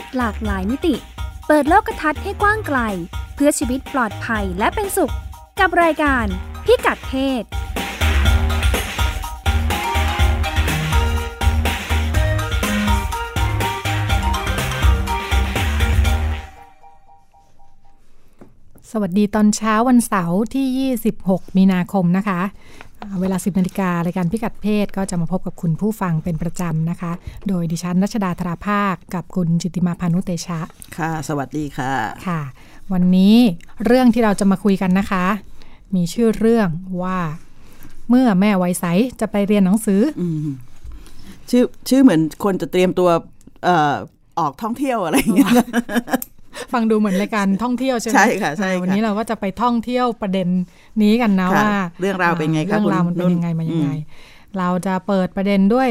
ศหลากหลายมิติ เปิดโลกทัศน์ให้กว้างไกล เพื่อชีวิตปลอดภัยและเป็นสุข กับรายการพิกัดเพศสวัสดีตอนเช้าวันเสาร์ที่ 26 มีนาคมนะคะ เวลา 10นาฬิการายการพิกัดเพศก็จะมาพบกับคุณผู้ฟังเป็นประจำนะคะ โดยดิฉันรัชดาธราภาค กับคุณจิตติมาพานุเตชะ ค่ะ สวัสดีค่ะ ค่ะ วันนี้เรื่องที่เราจะมาคุยกันนะคะ มีชื่อเรื่องว่า เมื่อแม่วัยใสจะไปเรียนหนังสืออชื่อชื่อเหมือนคนจะเตรียมตัวเอ่อออกท่องเที่ยวอะไรอย่างเงี้ย ฟังดูเหมือนรายการท่องเที่ยวใช่ไหมใช่ค่ะใช่ค่ะอ่าวันนี้เราก็จะไปท่องเที่ยวประเด็นนี้กันนะค่ะว่า เรื่องราวเป็นไงคะเรื่องราวคุณมันเป็นนุ่นยังไงมายังไงอเราจะเปิดประเด็นด้วย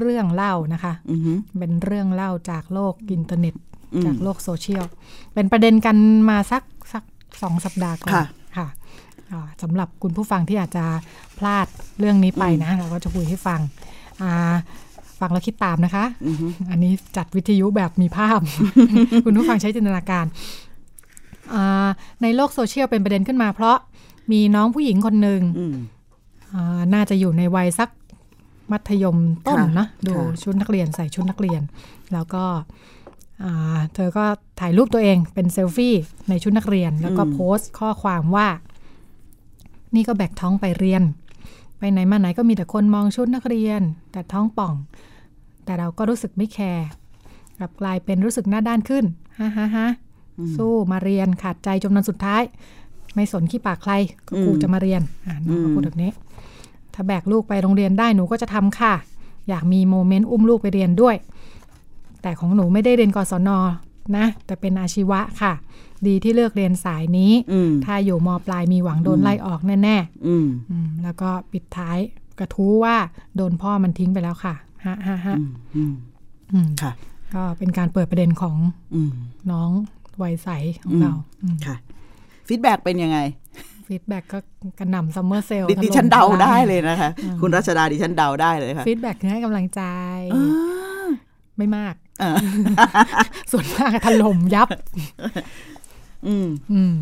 เรื่องเล่านะคะอือหือเป็นเรื่องเล่าจากโลกอินเทอร์เน็ตอืมจากโลกโซเชียลเป็นประเด็นกันมาสักสักสองสัปดาห์ก่อนค่ะค่ะอ่าสำหรับคุณผู้ฟังที่อาจจะพลาดเรื่องนี้ไปนะ เราก็จะคุยให้ฟังอ่า ฟังแล้วคิดตามนะคะอือหืออันนี้จัดวิทยุแบบมีภาพ คุณผู้ฟังใช้จินตนาการอ่าในโลกโซเชียลเป็นประเด็นขึ้นมา เพราะมีน้องผู้หญิงคนหนึ่งอืมอ่าน่าจะอยู่ในวัยสักมัธยมต้นค่ะนะดูค่ะชุดนักเรียนใส่ชุดนักเรียน แล้วก็อ่าเธอก็ถ่ายรูปตัวเองเป็นเซลฟี่ในชุดนักเรียน แล้วก็โพสต์ข้อความว่า นี่ก็แบกท้องไปเรียน ไปไหนมาไหนก็มีแต่คนมองชุดนักเรียน แต่ท้องป่อง แต่เราก็รู้สึกไม่แคร์กลับกลายเป็นรู้สึกหน้าด้านขึ้นฮ่าฮ่าฮ่าสู้มาเรียนขาดใจจนวันสุดท้าย ไม่สนขี้ปากใครก็กูอืมจะมาเรียนอ่าน้องก็อืมพูดแบบนี้ ถ้าแบกลูกไปโรงเรียนได้หนูก็จะทำค่ะ อยากมีโมเมนต์อุ้มลูกไปเรียนด้วย แต่ของหนูไม่ได้เรียนกศนนะ แต่เป็นอาชีวะค่ะ ดีที่เลือกเรียนสายนี้อืมถ้าอยู่มปลายมีหวังโดนไล่ออกแน่อืมๆอืมแล้วก็ปิดท้ายกระทู้ว่าโดนพ่อมันทิ้งไปแล้วค่ะ ฮะฮะฮะอืมอืมอืมค่ะ ก็เป็นการเปิดประเด็นของอืมน้องวัยใสของอืมเราอืมค่ะ feedback เป็นยังไง feedback ก็กระหน่ำ summer sale ดิดิฉันเดาได้เลยนะคะ คุณรัชดาดิฉันเดาได้เลยค่ะ feed back คือให้กำลังใจอ่าไม่มากอ่าส่วนมากถล่มยับ อืมอืม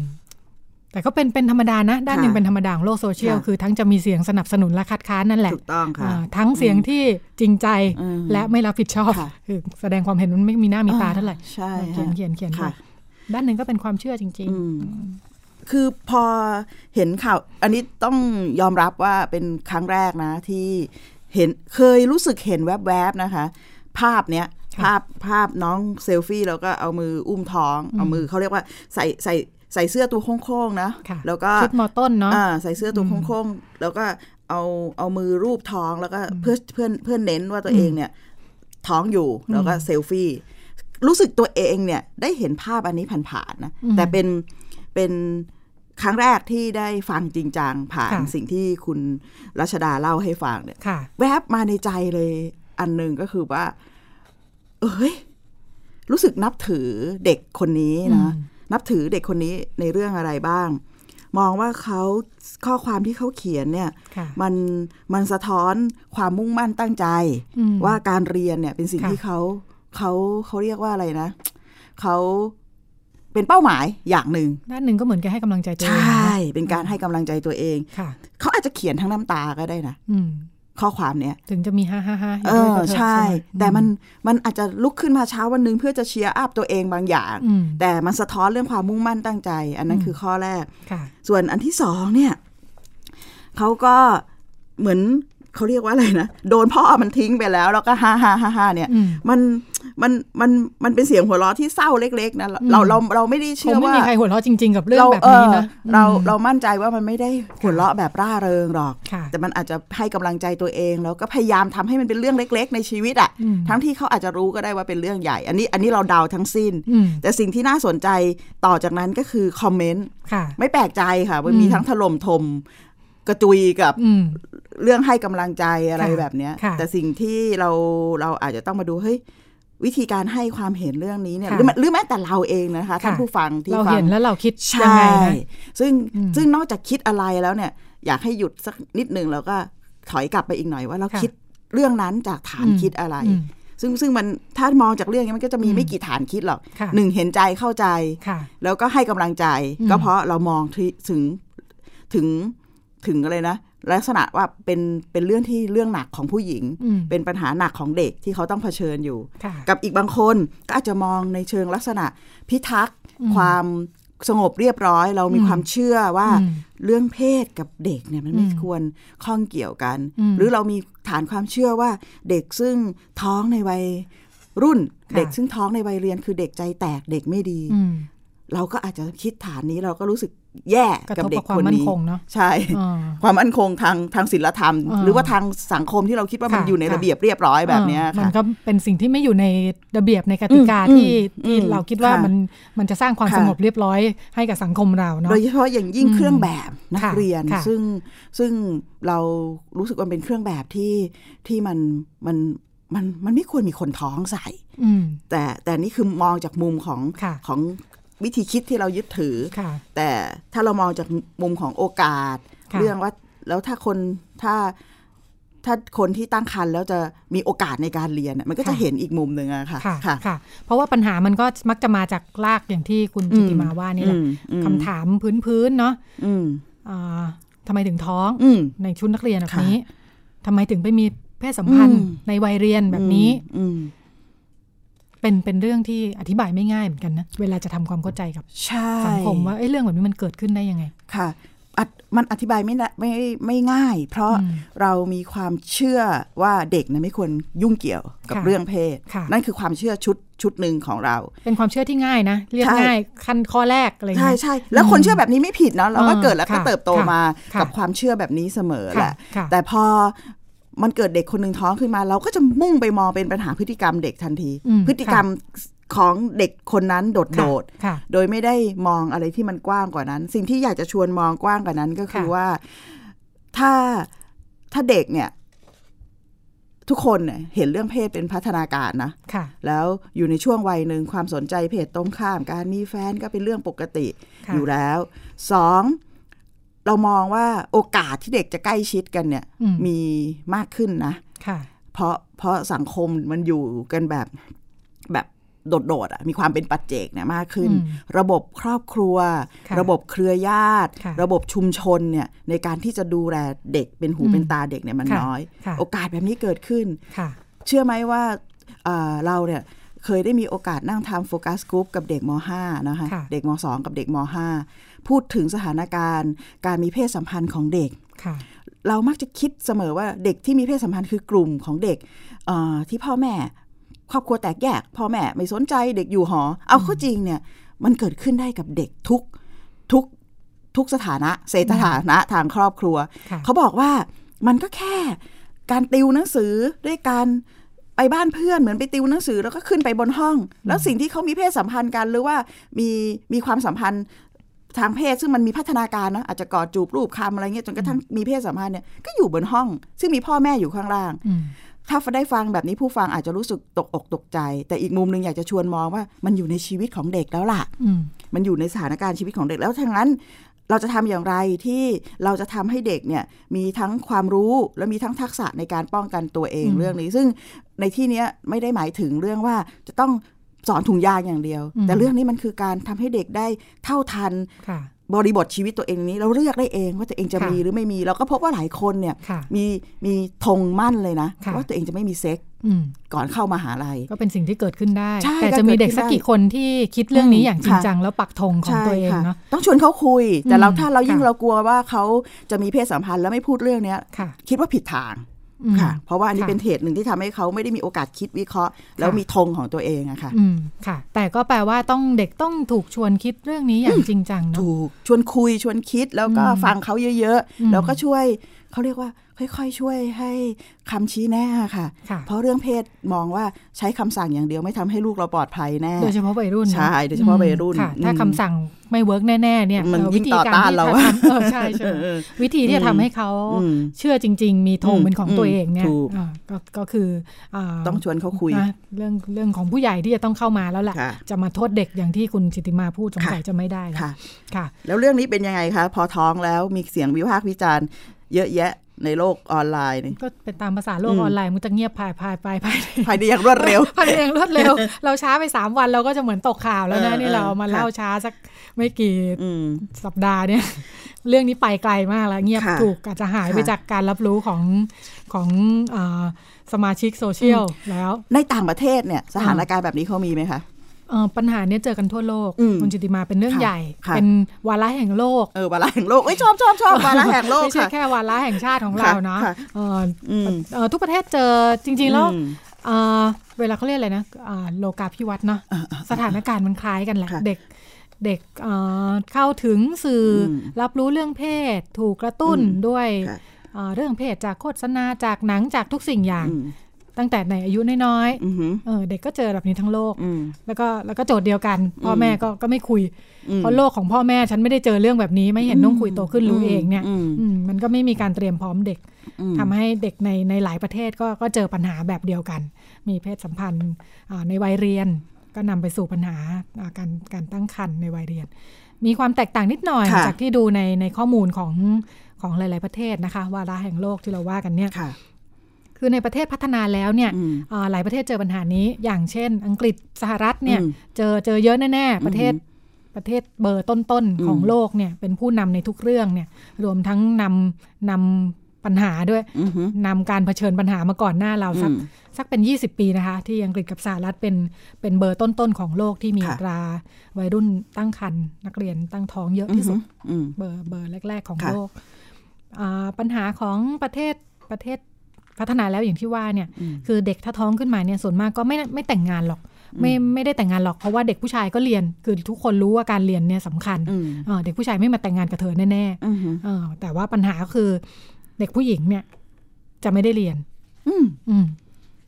แต่ก็เป็นเป็นธรรมดานะ ด้านหนึ่งค่ะเป็นธรรมดาของโลกโซเชียลค่ะคือทั้งจะมีเสียงสนับสนุนและคัดค้านนั่นแหละถูกต้องค่ะอ่าทั้งเสียงที่จริงใจอืมและไม่รับผิดชอบค่ะคือแสดงความเห็นมันไม่มีหน้ามีตาเท่าไหร่ใช่เขียนค่ะเขียนเขียนค่ะด้านหนึ่งก็เป็นความเชื่อจริงอืมคือพอเห็นข่าว อันนี้ต้องยอมรับว่าเป็นครั้งแรกนะ ที่เห็นเคยรู้สึกเห็นแวบๆนะคะ ภาพเนี้ยค่ะภาพภาพน้องเซลฟี่แล้วก็เอามืออุ้มท้อง เอามือเขาเรียกว่าใส่ใส่ ใส่เสื้อตัวโค้งๆนะค่ะแล้วก็ๆชุดมอต้นเนาะอ่าใส่เสื้อตัวโค้งๆแล้วก็เอาเอามือรูปท้องแล้วก็เพื่อเพื่อนเพื่อนเน้นว่าตัวเองเนี่ยท้องอยู่แล้วก็เซลฟี่ รู้สึกตัวเองเนี่ยได้เห็นภาพอันนี้ผ่านๆนะอืมแต่เป็นเป็นครั้งแรกที่ได้ฟังจริงจังผ่านค่ะสิ่งที่คุณรัชดาเล่าให้ฟังเนี่ยค่ะแวบมาในใจเลยอันหนึ่งก็คือว่า เอ้ย รู้สึกนับถือเด็กคนนี้นะอืม นับถือเด็กคนนี้ในเรื่องอะไรบ้าง มองว่าเขาข้อความที่เขาเขียนเนี่ยค่ะมันมันสะท้อนความมุ่งมั่นตั้งใจอืมว่าการเรียนเนี่ยเป็นสิ่งค่ะที่เขาเขาเขาเรียกว่าอะไรนะเขาเป็นเป้าหมายอย่างหนึ่งด้านหนึ่งก็เหมือนกับให้กำลังใจตัวใชเองใช่นะเป็นการให้กำลังใจตัวเองค่ะเขาอาจจะเขียนทั้งน้ำตาก็ได้นะอืม ข้อความเนี้ยถึงจะมีฮ่าฮ่าฮ่าเออใช่ แต่อืมมันมันอาจจะลุกขึ้นมาเช้าวันหนึ่งเพื่อจะ cheer up ตัวเองบางอย่างอืมแต่มันสะท้อนเรื่องความมุ่งมั่นตั้งใจ อันนั้นอืมคือข้อแรกค่ะส่วนอันที่สองเนี่ยเขาก็เหมือน เขาเรียกว่าอะไรนะ โดนพ่อมันทิ้งไปแล้ว แล้วก็ฮ่าฮ่าฮ่าฮ่าเนี่ยอืมมันมันมันมันเป็นเสียงหัวเราะที่เศร้าเล็ก ๆนะเราอืมเราเราไม่ได้คเชื่งอไม่ว่ามีใครหัวเราะจริง ๆ กับเรื่องเราแบบเอนี้อนะเราอืมเรามั่นใจว่ามันไม่ได้หัวเราะแบบร่าเริงหรอกค่ะแต่มันอาจจะให้กำลังใจตัวเอง แล้วก็พยายามทำให้มันเป็นเรื่องเล็ก ๆ ในชีวิตอะอืมทั้งที่เขาอาจจะรู้ก็ได้ว่าเป็นเรื่องใหญ่ อันนี้อันนี้เราเดาทั้งสิ้นอืมแต่สิ่งที่น่าสนใจต่อจากนั้นก็คือคอมเมนต์ค่ะไม่แปลกใจค่ะมันอืมมีทั้งถล่มทม กระจุยกับอืมเรื่องให้กำลังใจอะไรค่ะแบบเนี้ยค่ะแต่สิ่งที่เราเราอาจจะต้องมาดูเฮ้ยวิธีการให้ความเห็นเรื่องนี้เนี่ยหค่ะรือแม้หรือแม้แต่เราเองนะคะท่านค่ะผู้ฟังที่เราฟัเห็งนแล้วเราคิดใช่ยังไงนะซึ่งอืมซึ่งนอกจากคิดอะไรแล้วเนี่ย อยากให้หยุดสักนิดหนึ่งแล้วก็ถอยกลับไปอีกหน่อยว่าเราค่ะคิดเรื่องนั้นจากฐานอืมคิดอะไรอืมซึ่งซึ่งมันถ้ามองจากเรื่องนี้มันก็จะมีอืมไม่กี่ฐานคิดหรอกค่ะหนึ่งเห็นใจเข้าใจค่ะแล้วก็ให้กำลังใจอืมก็เพราะเรามองที่ถึงถึง ถึงอะไรนะ ลักษณะว่าเป็นเป็นเรื่องที่เรื่องหนักของผู้หญิงอืมเป็นปัญหาหนักของเด็กที่เขาต้องเผชิญอยู่ค่ะกับอีกบางคนก็อาจจะมองในเชิงลักษณะพิทักษ์อืมความสงบเรียบร้อย เรามีอืมความเชื่อว่าอืมเรื่องเพศกับเด็กเนี่ยมันไม่อืมควรข้องเกี่ยวกันอืมหรือเรามีฐานความเชื่อว่าเด็กซึ่งท้องในวัยรุ่นค่ะเด็กซึ่งท้องในวัยเรียนคือเด็กใจแตกเด็กไม่ดีอืม เราก็อาจจะคิดฐานนี้เราก็รู้สึกแย่กระกับทบเด็กับกความคนมั่นนี้คงเนาะใช่อ่าความมั่นคงทางทางศีลธรรมอ่าหรือว่าทางสังคมที่เราคิดว่ามันค่ะอยู่ในค่ะระเบียบเรียบร้อยแบบเนี้ยอ่ามัค่ะนก็เป็นสิ่งที่ไม่อยู่ในระเบียบในกติกาอืมที่อืมที่เราคิดว่าค่ะมันมันจะสร้างความค่ะสงบเรียบร้อยให้กับสังคมเราเนาะโดยเฉพาะอย่างยิ่งอืมเครื่องแบบนักค่ะเรียนค่ะซึ่งซึ่งเรารู้สึกว่าเป็นเครื่องแบบที่ที่มันมันมันมันไม่ควรมีคนท้องใส่อืมแต่แต่นี่คือมองจากมุมของค่ะของ วิธีคิดที่เรายึดถือค่ะแต่ถ้าเรามองจากมุมของโอกาสค่ะเรื่องว่าแล้วถ้าคนถ้าถ้าคนที่ตั้งครรภ์แล้วจะมีโอกาสในการเรียนน่ะมันก็จะเห็นอีกมุมหนึ่งอะค่ะค่ะค่ะค่ะ เพราะว่าปัญหามันก็มักจะมาจากรากอย่างที่คุณจิติมาว่านี่แหละอืมอืมคำถามพื้นๆเนาะอืมอ่าทำไมถึงท้องอืมในชุดนักเรียนแบบค่ะนี้ทำไมถึงไปมีเพศสัมพันธ์อืมในวัยเรียนแบบนี้อืม เป็นเป็นเรื่องที่อธิบายไม่ง่ายเหมือนกันนะ เวลาจะทำความเข้าใจกับใช่สังคมว่าเอ้ยเรื่องแบบนี้มันเกิดขึ้นได้ยังไงค่ะอัดมันอธิบายไม่นะไม่ไม่ง่าย เพราะอืมเรามีความเชื่อว่าเด็กนะไม่ควรยุ่งเกี่ยวกับค่ะเรื่องเพศค่ะนั่นคือความเชื่อชุดชุดหนึ่งของเรา เป็นความเชื่อที่ง่ายนะ เรียกใช่ง่ายขั้นข้อแรกอะไรใช่เงี้ยใช่แล้วคนเชื่อแบบนี้ไม่ผิดเนาะเราก็อ่าเกิดแล้วก็ค่ะเติบโตค่ะมาค่ะกับความเชื่อแบบนี้เสมอแหละค่ะแต่พอ มันเกิดเด็กคนหนึ่งท้องขึ้นมา เราก็จะมุ่งไปมองเป็นปัญหาพฤติกรรมเด็กทันทีอืมพฤติกรรมของเด็กคนนั้นโดดค่ะโดดค่ะโดยไม่ได้มองอะไรที่มันกว้างกว่านั้น สิ่งที่อยากจะชวนมองกว้างกว่านั้นก็คือค่ะว่าถ้าถ้าเด็กเนี่ย ทุกคนเนี่ยเห็นเรื่องเพศเป็นพัฒนาการนะค่ะแล้วอยู่ในช่วงวัยหนึ่งความสนใจเพศตรงข้าม การมีแฟนก็เป็นเรื่องปกติค่ะอยู่แล้วสอง เรามองว่าโอกาสที่เด็กจะใกล้ชิดกันเนี่ยอืมมีมากขึ้นนะค่ะ เพราะเพราะสังคมมันอยู่กันแบบแบบโดดๆอะมีความเป็นปัจเจกเนี่ยมากขึ้นอืมระบบครอบครัวค่ะระบบเครือญาติค่ะระบบชุมชนเนี่ยในการที่จะดูแลเด็กเป็นหูอืมเป็นตาเด็กเนี่ยมันค่ะน้อยค่ะโอกาสแบบนี้เกิดขึ้นค่ะเชื่อไหมว่าเอ่อเราเนี่ยเคยได้มีโอกาสนั่งทำโฟกัสกรุ๊ปกับเด็กม .5 นะคะค่ะเด็กม .2 กับเด็กม .5 พูดถึงสถานการณ์ การมีเพศสัมพันธ์ของเด็กค่ะเรามักจะคิดเสมอว่าเด็กที่มีเพศสัมพันธ์คือกลุ่มของเด็กเอ่อที่พ่อแม่ ครอบครัวแตกแยก พ่อแม่ไม่สนใจเด็กอยู่หอ เอาเข้าจริงเนี่ยมันเกิดขึ้นได้กับเด็กทุกทุกทุกสถานะเศรษฐานะทางครอบครัวค่ะเขาบอกว่ามันก็แค่การติวหนังสือด้วยการไปบ้านเพื่อนเหมือนไปติวหนังสือแล้วก็ขึ้นไปบนห้อง แล้วสิ่งที่เขามีเพศสัมพันธ์กันหรือว่ามีมีความสัมพันธ์ ทางเพศซึ่งมันมีพัฒนาการนะอาจจะกอดจูบรูปคำอะไรเงี้ยจนกระทั่งมีเพศสัมพันธ์เนี่ยก็อยู่บนห้อง ซึ่งมีพ่อแม่อยู่ข้างล่างอืมถ้าได้ฟังแบบนี้ผู้ฟังอาจจะรู้สึกตกอกตกใจ แต่อีกมุมหนึ่งอยากจะชวนมองว่ามันอยู่ในชีวิตของเด็กแล้วล่ะอืมมันอยู่ในสถานการณ์ชีวิตของเด็กแล้วทั้งนั้นเราจะทำอย่างไรที่เราจะทำให้เด็กเนี่ยมีทั้งความรู้และมีทั้งทักษะในการป้องกันตัวเองอืมเรื่องนี้ ซึ่งในที่เนี้ยไม่ได้หมายถึงเรื่องว่าจะต้อง สอนถุงยางอย่างเดียวอืมแต่เรื่องนี้มันคือการทำให้เด็กได้เท่าทันค่ะบริบทชีวิตตัวเองนี้เราเลือกได้เองว่าตัวเองจะค่ะมีหรือไม่มี เราก็พบว่าหลายคนเนี่ยค่ะมีมีธงมั่นเลยนะค่ะว่าตัวเองจะไม่มีเซ็กส์อืมก่อนเข้ามาหาลัยก็เป็นสิ่งที่เกิดขึ้นได้ใช่แต่ก็จะมีเด็กเกิดขึ้นสักได้กี่คนที่คิดเรื่องนี้อืมอย่างจริงค่ะจังแล้วปักธงของตัวเองใช่ค่ะเนาะต้องชวนเขาคุย แต่เราอืมถ้าเรายิ่งค่ะเรากลัวว่าเขาจะมีเพศสัมพันธ์แล้วไม่พูดเรื่องเนี้ยค่ะคิดว่าผิดทางอืม ค่ะ เพราะว่าอันนี้ค่ะเป็นเหตุหนึ่งที่ทำให้เขาไม่ได้มีโอกาสคิดวิเคราะห์ แล้วค่ะมีธงของตัวเองอะค่ะอืมค่ะ แต่ก็แปลว่าต้องเด็กต้องถูกชวนคิดเรื่องนี้อย่างจริงจังเนาะถูกชวนคุยชวนคิดแล้วก็อืมฟังเขาเยอะอืมๆแล้วก็ช่วย เขาเรียกว่าค่อยๆ ช่วยให้คำชี้แน่ค่ะค่ะ เพราะเรื่องเพศมองว่าใช้คำสั่งอย่างเดียวไม่ทำให้ลูกเราปลอดภัยแน่ โดยเฉพาะวัยรุ่นนะใช่โดยเฉพาะวัยรุ่นค่ะถ้าอืมคำสั่งไม่เวิร์กแน่ๆเนี่ยมันเอ่อยิ่วิงธีต่อการต้านที่เราจะทำเออใช่ใช่เออวิธีที่จะทำให้เขาอืมเชื่อจริง ๆ มีธงอืมเป็นของตัวเองเนี่ยถูกอ่าก็ก็คืออ่าต้องชวนเขาคุยนะเรื่องเรื่องของผู้ใหญ่ที่จะต้องเข้ามาแล้วแหละค่ะจะมาโทษเด็กอย่างที่คุณจิติมาพูดสงสัยค่ะจะไม่ได้แล้วค่ะค่ะ แล้วเรื่องนี้เป็นยังไงคะพอท้องแล้วมีเสียงวิพากษ์วิจารณ์ เยอะแยะในโลกออนไลน์นี่ก็เป็นตามภาษาโลกอืมออนไลน์มันจะเงียบภายภายภายภายภายในอย่างรวดเร็วภายในอย่างรวดเร็ว เราช้าไปสามวันเราก็จะเหมือนตกข่าวแล้วนะเออนี่เราเอามาค่ะเล่าช้าสักไม่กี่อืมสัปดาห์เนี่ยเรื่องนี้ไปไกลมากแล้วเงียบค่ะถูกอาจจะหายไปค่ะจากการรับรู้ของของอาสมาชิกโซเชียลแล้ว ในต่างประเทศเนี่ยสถานการณ์แบบนี้เขามีไหมคะเอ่อ ปัญหาเนี้ยเจอกันทั่วโลกอืมคุณจิติมาเป็นเรื่องค่ะใหญ่ค่ะเป็นวาระแห่งโลกเออวาระแห่งโลกเอ้ยชอบชอบชอบวาระแห่งโลกไม่ใช่ค่ะแค่วาระแห่งชาติของค่ะเราเนาะค่ะเอ่ออืมเอ่อทุกประเทศเจอจริง ๆ แล้วอืมเอ่อเวลาเขาเรียกอะไรนะอ่าโลกาภิวัตน์เนาะสถานการณ์มันคล้ายกันแหละค่ะเด็กเด็กเอ่อเข้าถึงสื่ออมรับรู้เรื่องเพศ ถูกกระตุ้นอืมด้วยค่ะเอ่อเรื่องเพศจากโฆษณาจากหนังจากทุกสิ่งอย่างอืม ตั้งแต่ในอายุน้อยอือหือๆเออเด็กก็เจอแบบนี้ทั้งโลกอืมแล้วก็แล้วก็โจทย์เดียวกัน พ่อแม่ก็ก็ไม่คุยอืมเพราะโลกของพ่อแม่ฉันไม่ได้เจอเรื่องแบบนี้ ไม่เห็นต้องคุยโตขึ้นรู้เองเนี่ยอืมอืมมันก็ไม่มีการเตรียมพร้อมเด็กอืมทำให้เด็กในในหลายประเทศก็ก็เจอปัญหาแบบเดียวกัน มีเพศสัมพันธ์อ่าในวัยเรียน ก็นำไปสู่ปัญหาอ่าการการตั้งครรภ์ในวัยเรียน มีความแตกต่างนิดหน่อยค่ะจากที่ดูในในข้อมูลของของหลาย ๆประเทศนะคะวาระแห่งโลกที่เราว่ากันเนี่ย ค่ะคือในประเทศพัฒนาแล้วเนี่ยอืมอ่าหลายประเทศเจอปัญหานี้ อย่างเช่น อังกฤษสหรัฐเนี่ยอืมเจอเจอเยอะแน่ๆประเทศประเทศเบอร์ต้นๆของอืมโลกเนี่ยเป็นผู้นำในทุกเรื่องเนี่ยรวมทั้งนำนำปัญหาด้วยอือหือนำการเผชิญปัญหามาก่อนหน้าเราสักอืมสักเป็น 20 ปีนะคะ ที่อังกฤษกับสหรัฐเป็นเป็นเบอร์ต้นๆของโลกที่มีค่ะอัตราวัยรุ่นตั้งครรภ์นักเรียนตั้งท้องเยอะอือที่สุหืดออืมเบอร์เบอร์แรก ๆ ของค่ะโลกอ่าปัญหาของประเทศประเทศ พัฒนาแล้วอย่างที่ว่าเนี่ยอืมคือเด็กถ้าท้องขึ้นมาเนี่ยส่วนมากก็ไม่ไม่แต่งงานหรอกไม่ไม่ได้แต่งงานหรอกเพราะว่าเด็กผู้ชายก็เรียน คือทุกคนรู้ว่าการเรียนเนี่ยสำคัญอืมเออเด็กผู้ชายไม่มาแต่งงานกับเธอแน่อือหือๆเออแต่ว่าปัญหาก็คือ เด็กผู้หญิงเนี่ย จะไม่ได้เรียน อืมอืม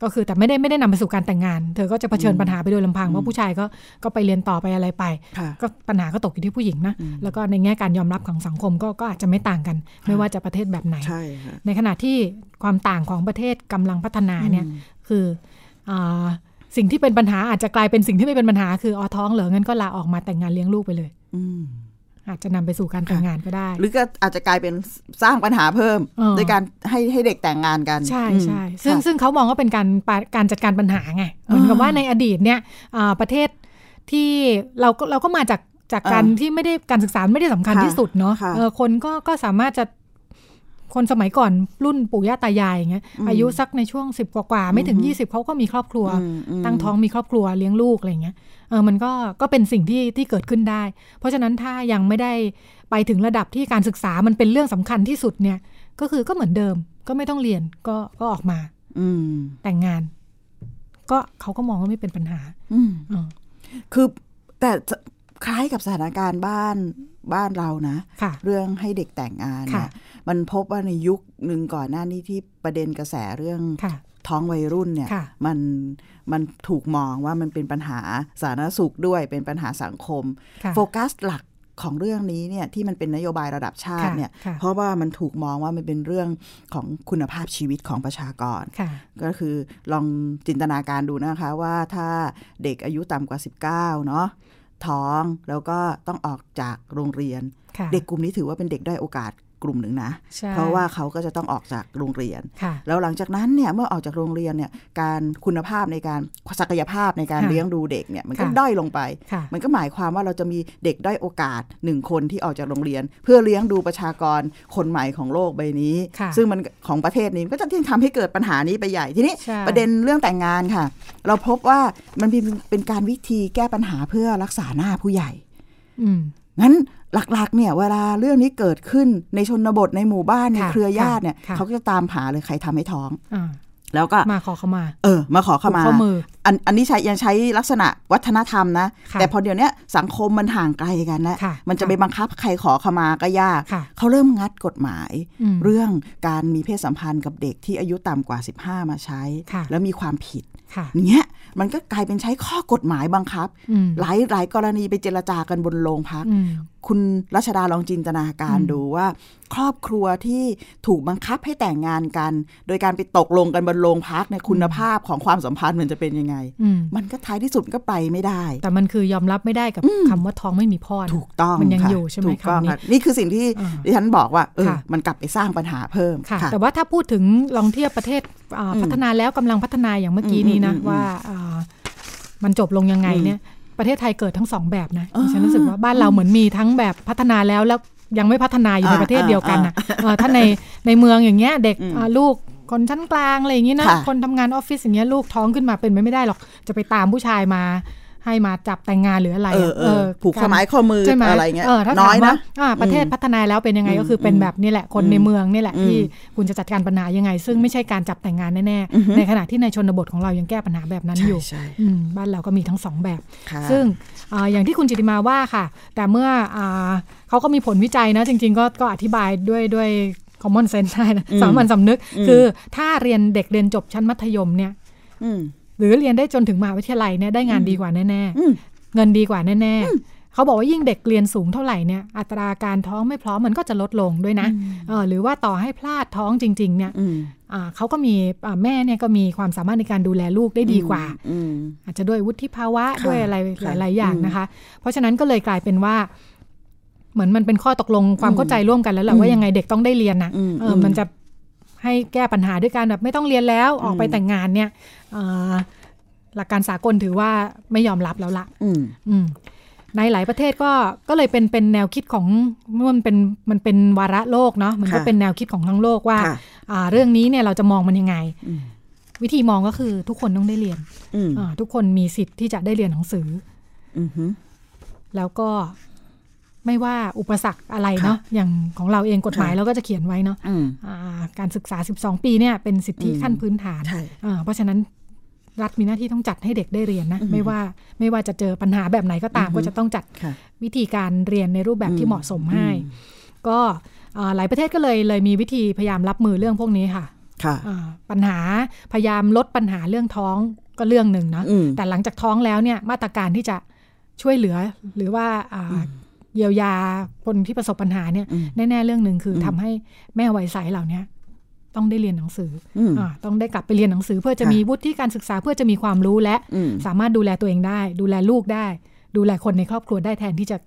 ก็คือแต่ไม่ได้ไม่ได้นำไปสู่การแต่งงาน เธอก็จะเผชิญปัญหาไปโดยลำพังเพราะผู้ชายก็ก็ไปเรียนต่อไปอะไรไปค่ะก็ปัญหาก็ตกอยู่ที่ผู้หญิงนะแล้วก็ในแง่การยอมรับของสังคมก็ก็อาจจะไม่ต่างกัน ไม่ว่าจะประเทศแบบไหนใช่ค่ะในขณะที่ความต่างของประเทศกำลังพัฒนาเนี่ยคืออาสิ่งที่เป็นปัญหาอาจจะกลายเป็นสิ่งที่ไม่เป็นปัญหาคืออ๋อท้องเหรองั้นก็ลาออกมาแต่งงานเลี้ยงลูกไปเลย อืมอาจจะนำไปสู่การแต่งงานก็ได้ หรือก็อาจจะกลายเป็นสร้างปัญหาเพิ่มเออโดยการให้ให้เด็กแต่งงานกัน ใช่อืมใช่ซึ่งค่ะซึ่งเขามองว่าเป็นการปะการจัดการปัญหาไงเหมือนกับว่าในอดีตเนี่ยอ่าประเทศที่เราก็เราก็มาจากจากการเออที่ไม่ได้การศึกษาไม่ได้สำคัญค่ะที่สุดเนาะค่ะเออคนก็ก็สามารถจะคนสมัยก่อนรุ่นปู่ย่าตายายอย่างเงี้ยอายุสักในช่วงสิบกว่าๆไม่ถึงยี่สิบเขาก็มีครอบครัวอืมอืมตั้งท้องมีครอบครัวเลี้ยงลูกอะไรเงี้ยเออมันก็ก็เป็นสิ่งที่ที่เกิดขึ้นได้ เพราะฉะนั้นถ้ายังไม่ได้ไปถึงระดับที่การศึกษามันเป็นเรื่องสำคัญที่สุดเนี่ย ก็คือก็เหมือนเดิม ก็ไม่ต้องเรียนก็ก็ออกมา อืมแต่งงาน ก็เขาก็มองว่าไม่เป็นปัญหา อืมอ่าคือแต่จะคล้ายกับสถานการณ์บ้านบ้านเรานะค่ะเรื่องให้เด็กแต่งงานค่ะเนี่ยมันพบว่าในยุคหนึ่งก่อนหน้านี้ที่ประเด็นกระแสเรื่องค่ะ ท้องวัยรุ่นเนี่ยค่ะมันมันถูกมองว่ามันเป็นปัญหาสาธารณสุขด้วยเป็นปัญหาสังคมค่ะโฟกัสหลักของเรื่องนี้เนี่ยที่มันเป็นนโยบายระดับชาติค่ะเนี่ยค่ะเพราะว่ามันถูกมองว่ามันเป็นเรื่องของคุณภาพชีวิตของประชากรค่ะก็คือลองจินตนาการดูนะคะว่าถ้าเด็กอายุต่ำกว่า 19 เนาะท้องแล้วก็ต้องออกจากโรงเรียนค่ะเด็กกลุ่มนี้ถือว่าเป็นเด็กด้อยโอกาส กลุ่มหนึ่งนะใช่เพราะว่าเขาก็จะต้องออกจากโรงเรียนค่ะแล้วหลังจากนั้นเนี่ยเมื่อออกจากโรงเรียนเนี่ยการคุณภาพในการศักยภาพในการค่ะเลี้ยงดูเด็กเนี่ยมันก็ค่ะด้อยลงไปค่ะมันก็หมายความว่าเราจะมีเด็กด้อยโอกาสหนึ่งคนที่ออกจากโรงเรียน เพื่อเลี้ยงดูประชากรคนใหม่ของโลกใบนี้ค่ะซึ่งมันของประเทศนี้ก็จะทำให้เกิดปัญหานี้ไปใหญ่ทีนี้ใช่ประเด็นเรื่องแต่งงานค่ะ เราพบว่ามันเป็นเป็นการวิธีแก้ปัญหาเพื่อรักษาหน้าผู้ใหญ่อืม งั้นหลักๆเนี่ยเวลาเรื่องนี้เกิดขึ้นในชนบทในหมู่บ้านในค่ะเครือญาติเนี่ยค่ะเขาก็จะตามหาเลยใครทำให้ท้องอ่าแล้วก็มาขอเขามา เออ มาขอเข้ามาผูกข้อมืออันอันนี้ใช้ยังใช้ลักษณะวัฒนธรรมนะค่ะแต่พอเดี๋ยวเนี้ยสังคมมันห่างไกลกันแล้วค่ะมันจะค่ะไปบังคับใครขอเข้ามาก็ยากค่ะเขาเริ่มงัดกฎหมายอืมเรื่องการมีเพศสัมพันธ์กับเด็กที่อายุต่ำกว่า 15 มาใช้ค่ะแล้วมีความผิด ค่ะเนี้ยมันก็กลายเป็นใช้ข้อกฎหมายบังคับอืมหลายหลายกรณีไปเจรจากันบนโรงพักอืม คุณรัชดาลองจินตนาการอืมดูว่า ครอบครัวที่ถูกบังคับให้แต่งงานกัน โดยการไปตกลงกันบนโรงพักเนี่ยคุณภาพของความสัมพันธ์มันจะเป็นยังไงไงอืมมันก็ท้ายที่สุดก็ไปไม่ได้ แต่มันคือยอมรับไม่ได้กับคำว่าท้องไม่มีพ่อนะถูกต้องมันยังค่ะอยู่ใช่ไหมถูกต้องคำนี้ค่ะนี่คือสิ่งที่อ่าดิฉันบอกว่าเออค่ะมันกลับไปสร้างปัญหาเพิ่มค่ะค่ะ แต่ว่าถ้าพูดถึงลองเทียบประเทศอ่าอืมพัฒนาแล้วกำลังพัฒนาอย่างเมื่อกี้นี้นะอืมอืมว่าอ่ามันจบลงยังไงอืมเนี่ย ประเทศไทยเกิดทั้งสองแบบนะอ่าดิฉันรู้สึกว่าบ้านเราเหมือนมีทั้งแบบพัฒนาแล้วแล้วยังไม่พัฒนาอยู่ในอ่าประเทศเดียวกันนะเออถ้าในในเมืองอย่างเงี้ยเด็กอืมอ่าลูกคนชั้นกลางอะไรอย่างงี้นะค่ะคนทำงานออฟฟิศอย่างเงี้ยลูกท้องขึ้นมาเป็นไปไม่ได้หรอกจะไปตามผู้ชายมา ให้มาจับแต่งงานหรืออะไรเอออะเออผูกข้อไม้ข้อมือใช่ไหมอะไรเงี้ยเออถ้าน้ถาอยมว่านะอ่าประเทศอืมพัฒนาแล้วเป็นยังไงอืมก็คือเป็นแบบนี้แหละคนอืมในเมืองนี่แหละอืมที่คุณจะจัดการปัญหายังไง ซึ่งไม่ใช่การจับแต่งงานแน่อือฮึๆในขณะที่ในชนบทของเรายังแก้ปัญหาแบบนั้นอยู่ใช่อืมบ้านเราก็มีทั้งสองแบบค่ะซึ่งอาอย่างที่คุณจิติมาว่าค่ะ แต่เมื่ออาเขาก็มีผลวิจัยนะจริง ๆ ก็ก็อธิบายด้วยด้วย common sense ได้นะอืมสามัญสำนึกอืมคือถ้าเรียนเด็กเรียนจบชั้นมัธยมเนี่ยอืม หรือเรียนได้จนถึงมหาวิทยาลัยเนี่ยได้งานดีกว่าแน่อืมๆเงินดีกว่าแน่ๆเขาบอกว่ายิ่งเด็กเรียนสูงเท่าไหร่เนี่ยอัตราการท้องไม่พร้อมมันก็จะลดลงด้วยนะเออหรือว่าต่อให้พลาดท้องจริง ๆ เนี่ยอืมอ่าเขาก็มีอ่าแม่เนี่ยก็มีความสามารถในการดูแลลูกได้ดีกว่าอืมอาจจะด้วยวุฒิภาวะค่ะด้วยอะไรค่ะหลาย ๆ อย่างอืมนะคะ เพราะฉะนั้นก็เลยกลายเป็นว่าเหมือนมันเป็นข้อตกลงความอืมเข้าใจร่วมกันแล้วแหละอืมว่ายังไงเด็กต้องได้เรียนนะอืมเอออมมันจะ ให้แก้ปัญหาด้วยการแบบไม่ต้องเรียนแล้วออกไปอืมแต่งงานเนี่ยเอ่อหลักการสากลถือว่าไม่ยอมรับแล้วละอืมอืมในหลายประเทศก็ก็เลยเป็นเป็นแนวคิดของมันเป็นมันเป็นวาระโลกเนาะมันก็ค่ะเป็นแนวคิดของทั้งโลกว่าค่ะอ่า เรื่องนี้เนี่ยเราจะมองมันยังไงอืมวิธีมองก็คือทุกคนต้องได้เรียนอืมอ่าทุกคนมีสิทธิ์ที่จะได้เรียนหนังสืออืมฮึแล้วก็ ไม่ว่าอุปสรรคอะไรเนาะอย่างของเราเองกฎหมายค่ะเราก็จะเขียนไว้เนาะอืมอ่าการศึกษา 12 ปีเนี่ยเป็นสิทธิอืมขั้นพื้นฐานใช่อ่าเพราะฉะนั้นรัฐมีหน้าที่ต้องจัดให้เด็กได้เรียนนะอือฮึไม่ว่าไม่ว่าจะเจอปัญหาแบบไหนก็ตามอือฮึก็จะต้องจัดค่ะวิธีการเรียนในรูปแบบที่อืมเหมาะสมให้อืมก็อ่าหลายประเทศก็เลยเลยมีวิธีพยายามรับมือเรื่องพวกนี้ค่ะค่ะอ่าปัญหาพยายามลดปัญหาเรื่องท้องก็เรื่องหนึ่งนะอืมแต่หลังจากท้องแล้วเนี่ยมาตรการที่จะช่วยเหลือหรือว่าอ่า เยียวยาคนที่ประสบปัญหาเนี่ยอืมแน่ๆเรื่องหนึ่งคืออมทำให้แม่วัยใสเหล่าเนี้ยต้องได้เรียนหนังสืออืมอ่าต้องได้กลับไปเรียนหนังสือ เพื่อจะค่ะมีวุฒิการศึกษาเพื่อจะมีความรู้และอืมสามารถดูแลตัวเองได้ ดูแลลูกได้ ดูแลคนในครอบครัวได้แทนที่จะ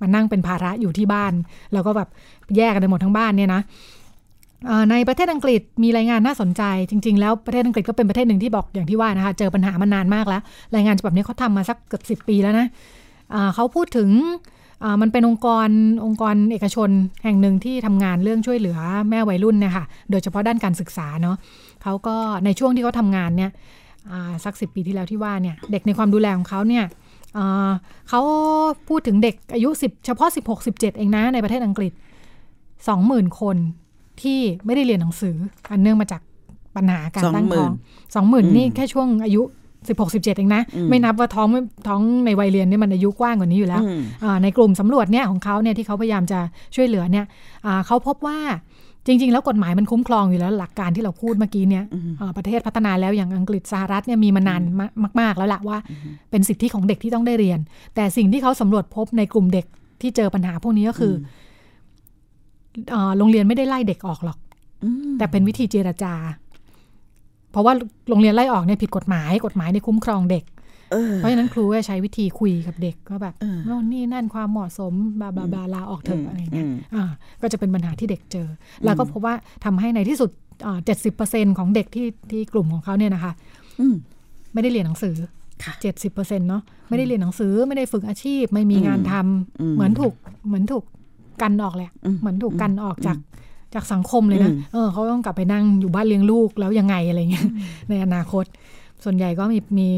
มานั่งเป็นภาระอยู่ที่บ้าน แล้วก็แบบแยกกันไปหมดทั้งบ้านเนี่ยนะเอ่อในประเทศอังกฤษมีรายงานน่าสนใจ จริง ๆ แล้วประเทศอังกฤษก็เป็นประเทศหนึ่งที่บอกอย่างที่ว่านะคะเจอปัญหามานานมากแล้ว รายงานฉบับนี้เขาทำมาสักเกือบสิบปีแล้วนะอ่าเขาพูดถึงอ่า มันเป็นองค์กรองค์กรเอกชนแห่งหนึ่งที่ทำงานเรื่องช่วยเหลือแม่วัยรุ่นเนี่ยค่ะโดยเฉพาะด้านการศึกษาเนาะเขาก็ในช่วงที่เขาทำงานเนี่ยอ่าสักสิปีที่แล้วที่ว่าเนี่ยเด็กในความดูแลของเขาเนี่ยอ่าเขาพูดถึงเด็กอายุ 10 เฉพาะ 16 17 เองนะในประเทศอังกฤษ 20,000 คนที่ไม่ได้เรียนหนังสือ อันเนื่องมาจากปัญหาการตั้งท้องสองหมื่นอืมนี่แค่ช่วงอายุ 16 17 เองนะอืมไม่นับว่าท้องไม่ท้องในวัยเรียนเนี่ยมันอายุกว้างกว่านี้อยู่แล้วอืมอ่าในกลุ่มสำรวจเนี่ยของเขาเนี่ยที่เขาพยายามจะช่วยเหลือเนี่ยอ่าเขาพบว่าจริง ๆ แล้วกฎหมายมันคุ้มครองอยู่แล้วหลักการที่เราพูดเมื่อกี้เนี่ยอืมอ่าประเทศพัฒนาแล้วอย่างอังกฤษสหรัฐเนี่ยมีมานานมาก ๆ แล้วล่ะว่า เป็นสิทธิของเด็กที่ต้องได้เรียน แต่สิ่งที่เขาสำรวจพบในกลุ่มเด็กที่เจอปัญหาพวกนี้ก็คือออ่าโรงเรียนไม่ได้ไล่เด็กออกหรอกอืมแต่เป็นวิธีเจรจา เพราะว่าโรงเรียนไล่ออกเนี่ยผิดกฎหมายกฎหมายในยคุ้มครองเด็กเออเพราะฉะนั้นครูก็ใช้วิธีคุยกับเด็กก็แบบเออโน่นนี่นั่นความเหมาะสมบลาบลาบลาลาออกเถอะอะไรเงี้ยอืมอ่าก็จะเป็นปัญหาที่เด็กเจอ แล้วก็พบว่าทำให้ในที่สุดเจ็ดสิบเปอร์เซ็นของเด็กที่ที่กลุ่มของเขาเนี่ยนะคะอืมไม่ได้เรียนหนังสือค่ะเจ็ดสิบเปอร์เซ็นเนาะไม่ได้เรียนหนังสือไม่ได้ฝึกอาชีพ ไม่มีงานทำอืมเหมือนถูกเหมือนถูกกันออกแหละอืมเหมือนถูกกันออกจาก จากสังคมเลยนะอืมเออเขาต้องกลับไปนั่งอยู่บ้านเลี้ยงลูกแล้วยังไงอะไรเงี้ยในอนาคต ส่วนใหญ่ก็มีมี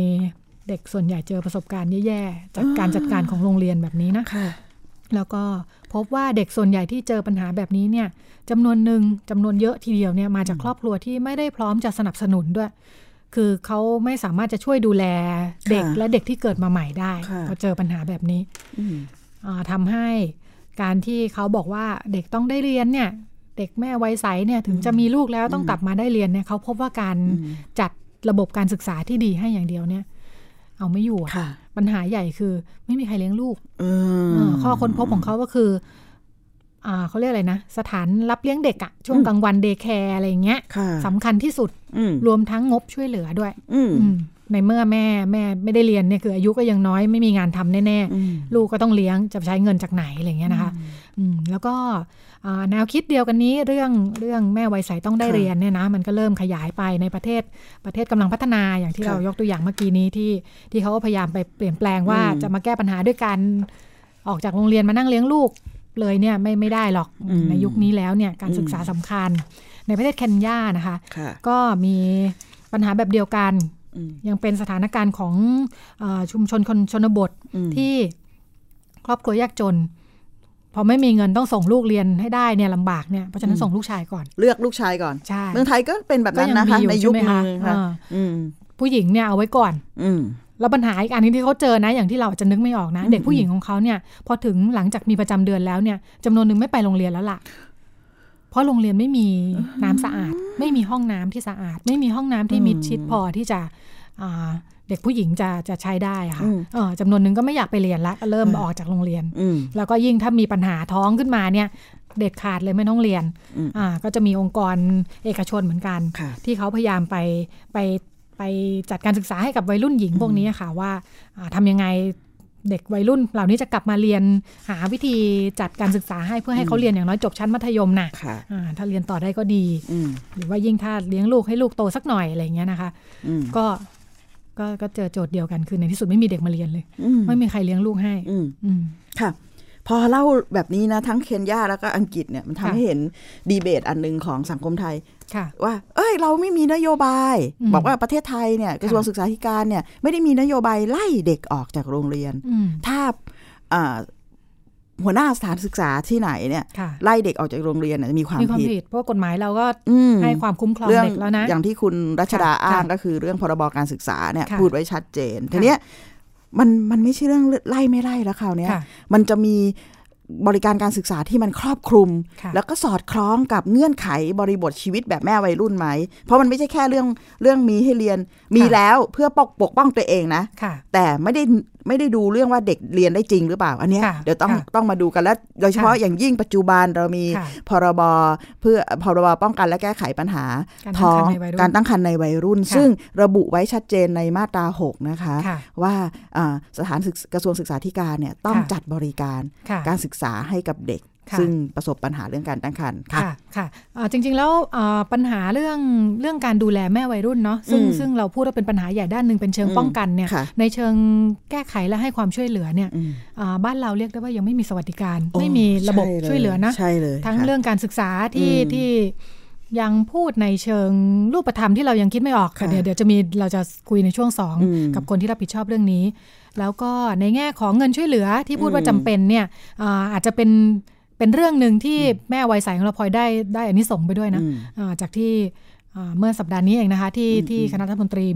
เด็กส่วนใหญ่เจอประสบการณ์แย่ๆจากการจัดการของโรงเรียนแบบนี้นะค่ะแล้วก็พบว่าเด็กส่วนใหญ่ที่เจอปัญหาแบบนี้เนี่ยจำนวนหนึ่งจำนวนเยอะทีเดียวเนี่ยมาจากครอบครัวที่ไม่ได้พร้อมจะสนับสนุนด้วย คือเขาไม่สามารถจะช่วยดูแลเด็กค่ะและเด็กที่เกิดมาใหม่ได้ค่ะพอเจอปัญหาแบบนี้อืมอ่าทำให้การที่เขาบอกว่าเด็กต้องได้เรียนเนี่ย เด็กแม่วัยใสเนี่ยถึงจะมีลูกแล้วต้องกลับมาได้เรียนเนี่ยเขาพบว่าการจัดระบบการศึกษาที่ดีให้อย่างเดียวเนี่ย เอาไม่อยู่อะค่ะปัญหาใหญ่คือ ไม่มีใครเลี้ยงลูกเอเออข้อค้นพบของเขาก็คืออ่าเขาเรียกอะไรนะ สถานรับเลี้ยงเด็กอะช่วงกลางวัน day care อะไรอย่างเงี้ยค่ะสำคัญที่สุดอืมรวมทั้งงบช่วยเหลือด้วยอืมอืม ในเมื่อแม่แม่ไม่ได้เรียนเนี่ยคืออายุก็ยังน้อยไม่มีงานทำแน่อืมๆลูกก็ต้องเลี้ยงจะใช้เงินจากไหนอะไรเงี้ยนะคะอืมแล้วก็อ่าแนวคิดเดียวกันนี้เรื่องเรื่องแม่วัยใสต้องได้ค่ะเรียนเนี่ยนะมันก็เริ่มขยายไปในประเทศประเทศกำลังพัฒนาอย่างที่ค่ะเรายกตัวอย่างเมื่อกี้นี้ที่ที่เขาก็พยายามไปเปลี่ยนแปลงว่าอืมจะมาแก้ปัญหาด้วยการออกจากโรงเรียนมานั่งเลี้ยงลูกเลยเนี่ยไม่ไม่ได้หรอกอืมในยุคนี้แล้วเนี่ยการอืมศึกษาสำคัญ ในประเทศเคนยานะคะค่ะก็มีปัญหาแบบเดียวกันอืม ยังเป็นสถานการณ์ของเออชุมชนคนชนบทอืมที่ครอบครัวยากจนพอไม่มีเงินต้องส่งลูกเรียนให้ได้เนี่ยลำบากเนี่ยเพราะฉะนั้นส่งลูกชายก่อน เลือกลูกชายก่อนใช่เมืองไทยก็เป็นแบบนั้นนะคะก็ยังมีอยู่ในยุคใช่ไหมนึคะงค่ะอ่าอืมผู้หญิงเนี่ยเอาไว้ก่อน อืมแล้วปัญหาอีกอันหนึงที่เขาเจอนะอย่างที่เราอาจจะนึกไม่ออกนะอืมเด็กผู้หญิงของเขาเนี่ย พอถึงหลังจากมีประจำเดือนแล้วเนี่ยจำนวนหนึ่งไม่ไปโรงเรียนแล้วล่ะ เพราะโรงเรียนไม่มีน้ำสะอาด ไม่มีห้องน้ำที่สะอาด ไม่มีห้องน้ำที่มิดชิดพอที่จะอ่าเด็กผู้หญิงจะจะใช้ได้อะค่ะอืมเออจำนวนหนึ่งก็ไม่อยากไปเรียนละก็เริ่มออกจากโรงเรียนอืมแล้วก็ยิ่งถ้ามีปัญหาท้องขึ้นมาเนี่ยเด็ดขาดเลยไม่ต้องเรียนอืมอ่าก็จะมีองค์กรเอกชนเหมือนกันค่ะที่เขาพยายามไปไปไปจัดการศึกษาให้กับวัยรุ่นหญิงพวกนี้ค่ะว่าอ่าทำยังไง เด็กวัยรุ่นเหล่านี้จะกลับมาเรียนหาวิธีจัดการศึกษาให้เพื่อให้เขาเรียนอย่างน้อยจบชั้นมัธยมน่ะค่ะอ่าถ้าเรียนต่อได้ก็ดีอืมหรือว่ายิ่งถ้าเลี้ยงลูกให้ลูกโตสักหน่อยอะไรอย่างเงี้ยนะคะอืมก็ก็ก็เจอโจทย์เดียวกันคือในที่สุดไม่มีเด็กมาเรียนเลยอืมไม่มีใครเลี้ยงลูกให้อืมอืมค่ะ พอเล่าแบบนี้นะทั้งเคนยาแล้วก็อังกฤษเนี่ยมันทำค่ะให้เห็นดีเบตอันหนึ่งของสังคมไทยค่ะว่า เอ้ย เราไม่มีนโยบายอืมบอกว่าประเทศไทยเนี่ยกระทรวงศึกษาธิการเนี่ยไม่ได้มีนโยบายไล่เด็กออกจากโรงเรียนอืมถ้าอ่าหัวหน้าสถานศึกษาที่ไหนเนี่ยค่ะไล่เด็กออกจากโรงเรียนเนี่ยมีความมีความผิดผิดเพราะว่ากฎหมายเราก็อืมให้ความคุ้มครองเรื่องเด็กแล้วนะอย่างที่คุณรัชดาค่ะอ้างค่ะก็คือเรื่องพรบการศึกษาเนี่ยค่ะพูดไว้ชัดเจนทีเนี้ย มันมันไม่ใช่เรื่องไล่ไม่ไล่แล้วคราวเนี้ยค่ะมันจะมีบริการการศึกษาที่มันครอบคลุมค่ะแล้วก็สอดคล้องกับเงื่อนไขบริบทชีวิตแบบแม่วัยรุ่นไหม เพราะมันไม่ใช่แค่เรื่องเรื่องมีให้เรียนมีแล้วเพื่อปกปกป้องตัวเองนะค่ะแต่ไม่ได้ ไม่ได้ดูเรื่องว่าเด็กเรียนได้จริงหรือเปล่า อันเนี้ยค่ะเดี๋ยวต้องค่ะต้องมาดูกันแล้วโดยเฉพาะค่ะอย่างยิ่งปัจจุบันเรามีค่ะพรบเพื่อพรบป้องกันและแก้ไขปัญหาการท้ตั้งองครรภ์ในวัยรุ่นการตั้งครรภ์ในวัยรุ่นค่ะซึ่งระบุไว้ชัดเจนในมาตรา 6 นะคะค่ะว่าอ่าสถานศึกกระทรวงศึกษาธิการเนี่ยต้องค่ะจัดบริการค่ะการศึกษาให้กับเด็กค่ะ ซึ่งประสบปัญหาเรื่องการตั้งครรภ์ค่ะค่ะค่ะอ่าจริงๆแล้วอ่าปัญหาเรื่องเรื่องการดูแลแม่วัยรุ่นเนาะซึ่งอืมซึ่งเราพูดว่าเป็นปัญหาใหญ่ด้านหนึ่งเป็นเชิงอืมป้องกันเนี่ยค่ะในเชิงแก้ไขและให้ความช่วยเหลือเนี่ยอืมอ่าบ้านเราเรียกได้ว่ายังไม่มีสวัสดิการโอ้ไม่มีระบบใช่ช่วยเหลือนะใช่เลยทั้งค่ะเรื่องการศึกษาที่อืมที่ยังพูดในเชิงรูปธรรมที่เรายังคิดไม่ออกค่ะเดี๋ยวเดี๋ยวจะมีเราจะคุยในช่วงสองอืมกับคนที่รับผิดชอบเรื่องนี้ แล้วก็ในแง่ของเงินช่วยเหลือที่พูดว่าอืมจำเป็นเนี่ยอ่าอาจจะเป็น เป็นเรื่องหนึ่งที่แม่วัยใสของเราพลอยได้ได้อันนี้ส่งส์ไปด้วยนะอืมอ่าจากที่อ่าเมื่อสัปดาห์นี้เองนะคะที่อืมที่อืมคณะรัฐมนตรี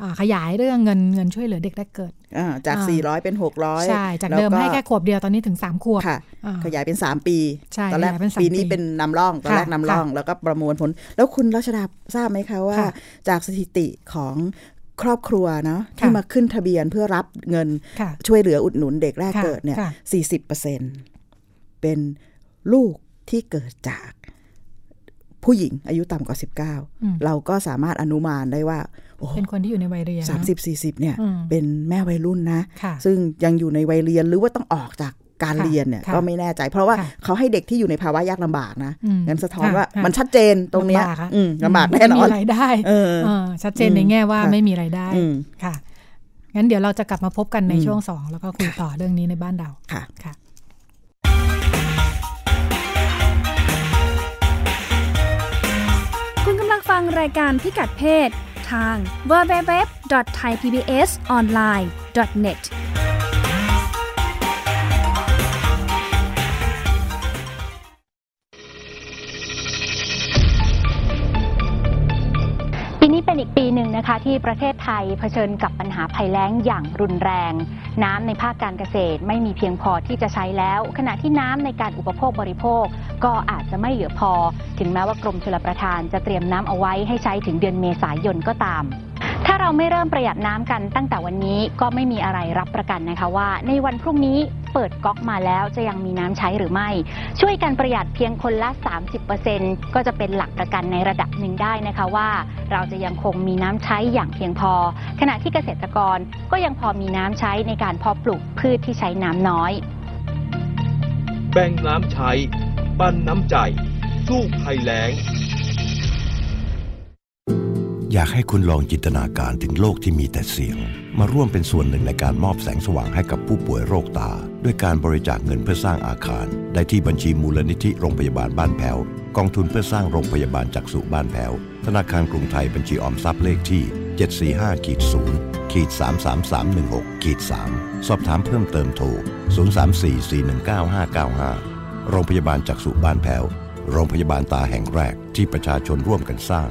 อ่าขยายเรื่องเงินเงินช่วยเหลือเด็กแรกเกิดอ่าจากอ่า400 เป็น 600 ใช่ จากเดิมล้วให้แค่ขวบเดียวตอนนี้ถึง 3 ขวบค่ะอ่าขยายเป็น 3 ปีใช่ตอนแรกขยายเป็นสามปีนี้ปีเป็นนำร่องตอนแรกค่ะนำร่อง แล้วก็ประมวลผล แล้วคุณรัชดาทราบไหมคะว่าค่ะจากสถิติของครอบครัวเนาะค่ะที่มาขึ้นทะเบียนเพื่อรับเงินค่ะช่วยเหลืออุดหนุนเด็กแรกค่ะเกิดเนี่ยค่ะ40%เป็นลูกที่เกิดจากผู้หญิงอายุต่ำกว่าอืม19 เราก็สามารถอนุมานได้ว่าโอ้เป็นคนที่อยู่ในวัยเรียนเนอะสามสิบสี่สิบเนี่ยอืมเป็นแม่วัยรุ่นนะค่ะซึ่งยังอยู่ในวัยเรียนหรือว่าต้องออกจากการค่ะเรียนเนี่ยค่ะก็ไม่แน่ใจ เพราะว่าค่ะเขาให้เด็กที่อยู่ในภาวะยากลำบากนะอืมงั้นสะท้อนค่ะว่าค่ะมันชัดเจนตรงเนี้ยลำบากอะอืมลำบากแน่นอนไม่มีรายได้เออเออชัดเจนในแง่ว่าค่ะไม่มีรายได้อืมค่ะงั้นเดี๋ยวเราจะกลับมาพบกันในอืมช่วงสองแล้วก็คุยต่อเรื่องนี้ในบ้านเราค่ะ คุณกำลังฟังรายการพิกัดเพศทาง www.thaipbsonline.net นี้เป็นอีกปีหนึ่งนะคะ ที่ประเทศไทยเผชิญกับปัญหาภัยแล้งอย่างรุนแรง น้ำในภาคการเกษตรไม่มีเพียงพอที่จะใช้แล้ว ขณะที่น้ำในการอุปโภคบริโภค ก็อาจจะไม่เหลือพอ ถึงแม้ว่ากรมชลประทานจะเตรียมน้ำเอาไว้ให้ใช้ถึงเดือนเมษายนก็ตาม ถ้าเราไม่เริ่มประหยัดน้ำกันตั้งแต่วันนี้ก็ไม่มีอะไรรับประกันนะคะว่า ในวันพรุ่งนี้เปิดก๊อกมาแล้วจะยังมีน้ำใช้หรือไม่ ช่วยกันประหยัดเพียงคนละ 30%ก็จะเป็นหลักประกันในระดับหนึ่งได้นะคะว่า เราจะยังคงมีน้ำใช้อย่างเพียงพอ ขณะที่เกษตรกรก็ยังพอมีน้ำใช้ในการเพาะปลูกพืชที่ใช้น้ำน้อย แบ่งน้ำใช้ ปั้นน้ำใจ สู้ภัยแล้ง อยากให้คุณลองจินตนาการถึงโลกที่มีแต่เสียง มาร่วมเป็นส่วนหนึ่งในการมอบแสงสว่างให้กับผู้ป่วยโรคตา ด้วยการบริจาคเงินเพื่อสร้างอาคาร ได้ที่บัญชีมูลนิธิโรงพยาบาลบ้านแพ้วกองทุนเพื่อสร้างโรงพยาบาลจักษุบ้านแพ้วธนาคารกรุงไทยบัญชีออมทรัพย์เลขที่ 745ขีด0ขีด33316ขีด3สอบถามเพิ่มเติมโทร 0344195595 โรงพยาบาลจักษุบ้านแพ้วโรงพยาบาลตาแห่งแรกที่ประชาชนร่วมกันสร้าง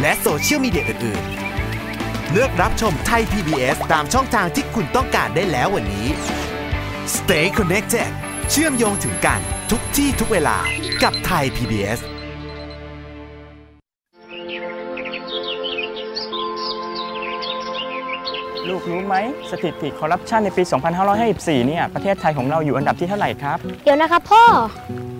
และโซเชียลมีเดียอื่นๆ เลือกรับชมไทย PBS ตามช่องทางที่คุณต้องการได้แล้ววันนี้ Stay connected เชื่อมโยงถึงกันทุกที่ทุกเวลากับไทย PBS ลูกรู้ไหมสถิติคอร์รัปชันในปี 2554 เนี่ย ประเทศไทยของเราอยู่อันดับที่เท่าไหร่ครับ เดี๋ยวนะครับพ่อไม่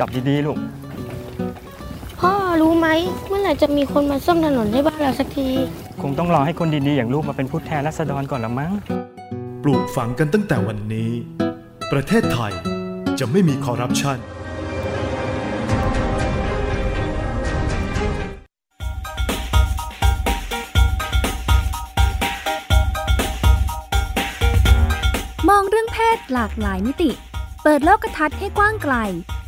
จับดีๆลูก พ่อรู้ไหมเมื่อไหร่จะมีคนมาซ่อมถนนให้บ้านเราสักที คงต้องรอให้คนดีๆอย่างลูกมาเป็นผู้แทนราษฎรก่อนละมั้ง ปลูกฝังกันตั้งแต่วันนี้ ประเทศไทยจะไม่มีคอร์รัปชันมองเรื่องเพศหลากหลายมิติ เปิดโลกทัศน์ให้กว้างไกล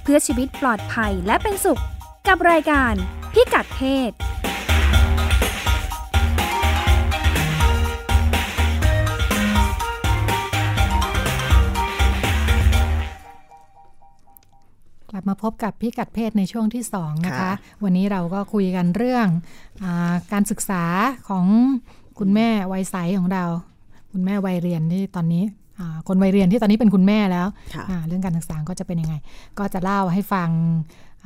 เพื่อชีวิตปลอดภัยและเป็นสุข กับรายการพิกัดเพศกลับมาพบกับพิกัดเพศในช่วงที่สองนะคะค่ะวันนี้เราก็คุยกันเรื่องอาการศึกษาของคุณแม่วัยใสของเรา คุณแม่วัยเรียนที่ตอนนี้อ่า คนวัยเรียนที่ตอนนี้เป็นคุณแม่แล้วค่ะอ่าเรื่องการศึกษาก็จะเป็นยังไง ก็จะเล่าให้ฟัง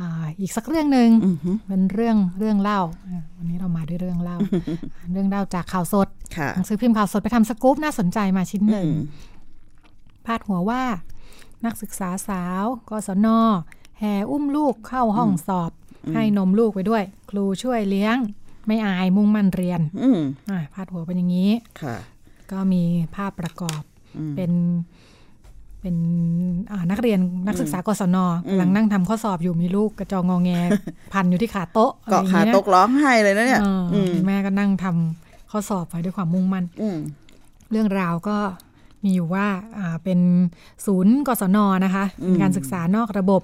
อาอีกสักเรื่องหนึ่งอือฮึเป็นเรื่องเรื่องเล่าอ่า วันนี้เรามาด้วยเรื่องเล่า เรื่องเล่าจากข่าวสดค่ะหนังสือพิมพ์ข่าวสดไปทำสกู๊ปน่าสนใจมาชิ้นหนึ่งอืมพาดหัวว่า นักศึกษาสาวกศนแห่อุ้มลูกเข้าห้องสอบ ให้นมลูกไปด้วย ครูช่วยเลี้ยง ไม่อายมุ่งมั่นเรียนอืมอะพาดหัวเป็นอย่างนี้ค่ะก็มีภาพประกอบอืม เป็นเป็นอ่านักเรียนนักศึกษากศนกำลังนั่งทำข้อสอบอยู่มีลูกกระจองงอแง พันอยู่ที่ขาโต๊ะอะไรเกาะอย่งขางี้นะตกร้องไห้เลยนะเนี่ยเอออมแม่ก็นั่งทำข้อสอบไปด้วยความมุ่งมั่นอืมเรื่องราวก็มีอยู่ว่าอ่าเป็นศูนย์กศนนะคะเป็นการศึกษานอกระบบ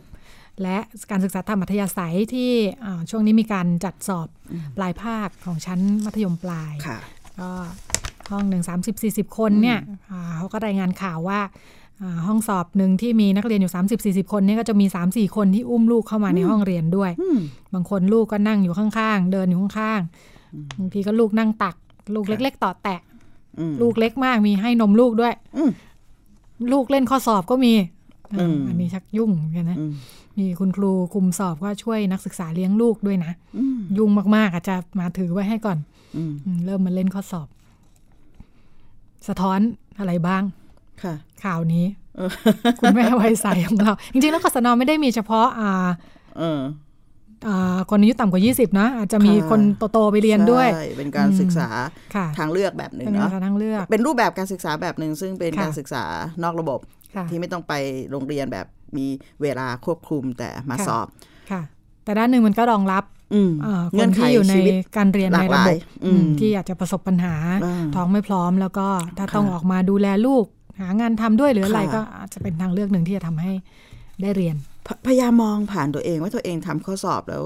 และการศึกษาทางมัธยาศัยที่อ่าช่วงนี้มีการจัดสอบปลายภาคของชั้นมัธยมปลายค่ะก็ ห้องหนึ่งสามสิบสี่สิบคนเนี่ยอ่าเขาก็รายงานข่าวว่าอ่าห้องสอบหนึ่งที่มีนักเรียนอยู่ 30 40 คนเนี่ยก็จะมี 3 4 คนที่อุ้มลูกเข้ามาในห้องเรียนด้วยอืมบางคนลูกก็นั่งอยู่ข้างๆ เดินอยู่ข้างๆ บางทีก็ลูกนั่งตัก ลูกเล็ก ๆ ต่อแตะอืมลูกเล็กมากมีให้นมลูกด้วยอืมลูกเล่นข้อสอบก็มีอืมอันนี้ชักยุ่งเหมือนกันนะอืมมีคุณครูคุมสอบก็ช่วยนักศึกษาเลี้ยงลูกด้วยนะอืมยุ่งมากๆอาจจะมาถือไว้ให้ก่อนอืมอืมเริ่มมาเล่นข้อสอบ สะท้อนอะไรบ้างค่ะ ข่าวนี้เออคุณแม่วัยใสของเรา จริงๆ แล้วกศนไม่ได้มีเฉพาะอ่าเอออ่าคนอายุต่ำกว่า 20 นะ อาจจะมีคนโต ๆ ไปเรียนด้วยใช่เป็นการศึกษาค่ะทางเลือกแบบหนึ่งเป็นเนาะการทางเลือก เป็นรูปแบบการศึกษาแบบหนึ่งซึ่งเป็นค่ะการศึกษานอกระบบค่ะที่ไม่ต้องไปโรงเรียนแบบมีเวลาควบคุมแต่มาค่ะสอบ ค่ะ แต่ด้านหนึ่งมันก็รองรับอืมอ่า คเงื่อนนไขที่อยู่ในชีวิตการเรียนหลาในกหระลาบยบอืมอืมที่อาจจะประสบปัญหาอ่าท้องไม่พร้อมแล้วก็ถ้าต้องค่ะออกมาดูแลลูก หางานทำด้วยหรืออะไรค่ะก็อาจจะเป็นทางเลือกหนึ่งที่จะทำให้ได้เรียนพพยายามมองผ่านตัวเองว่าตัวเองทำข้อสอบแล้ว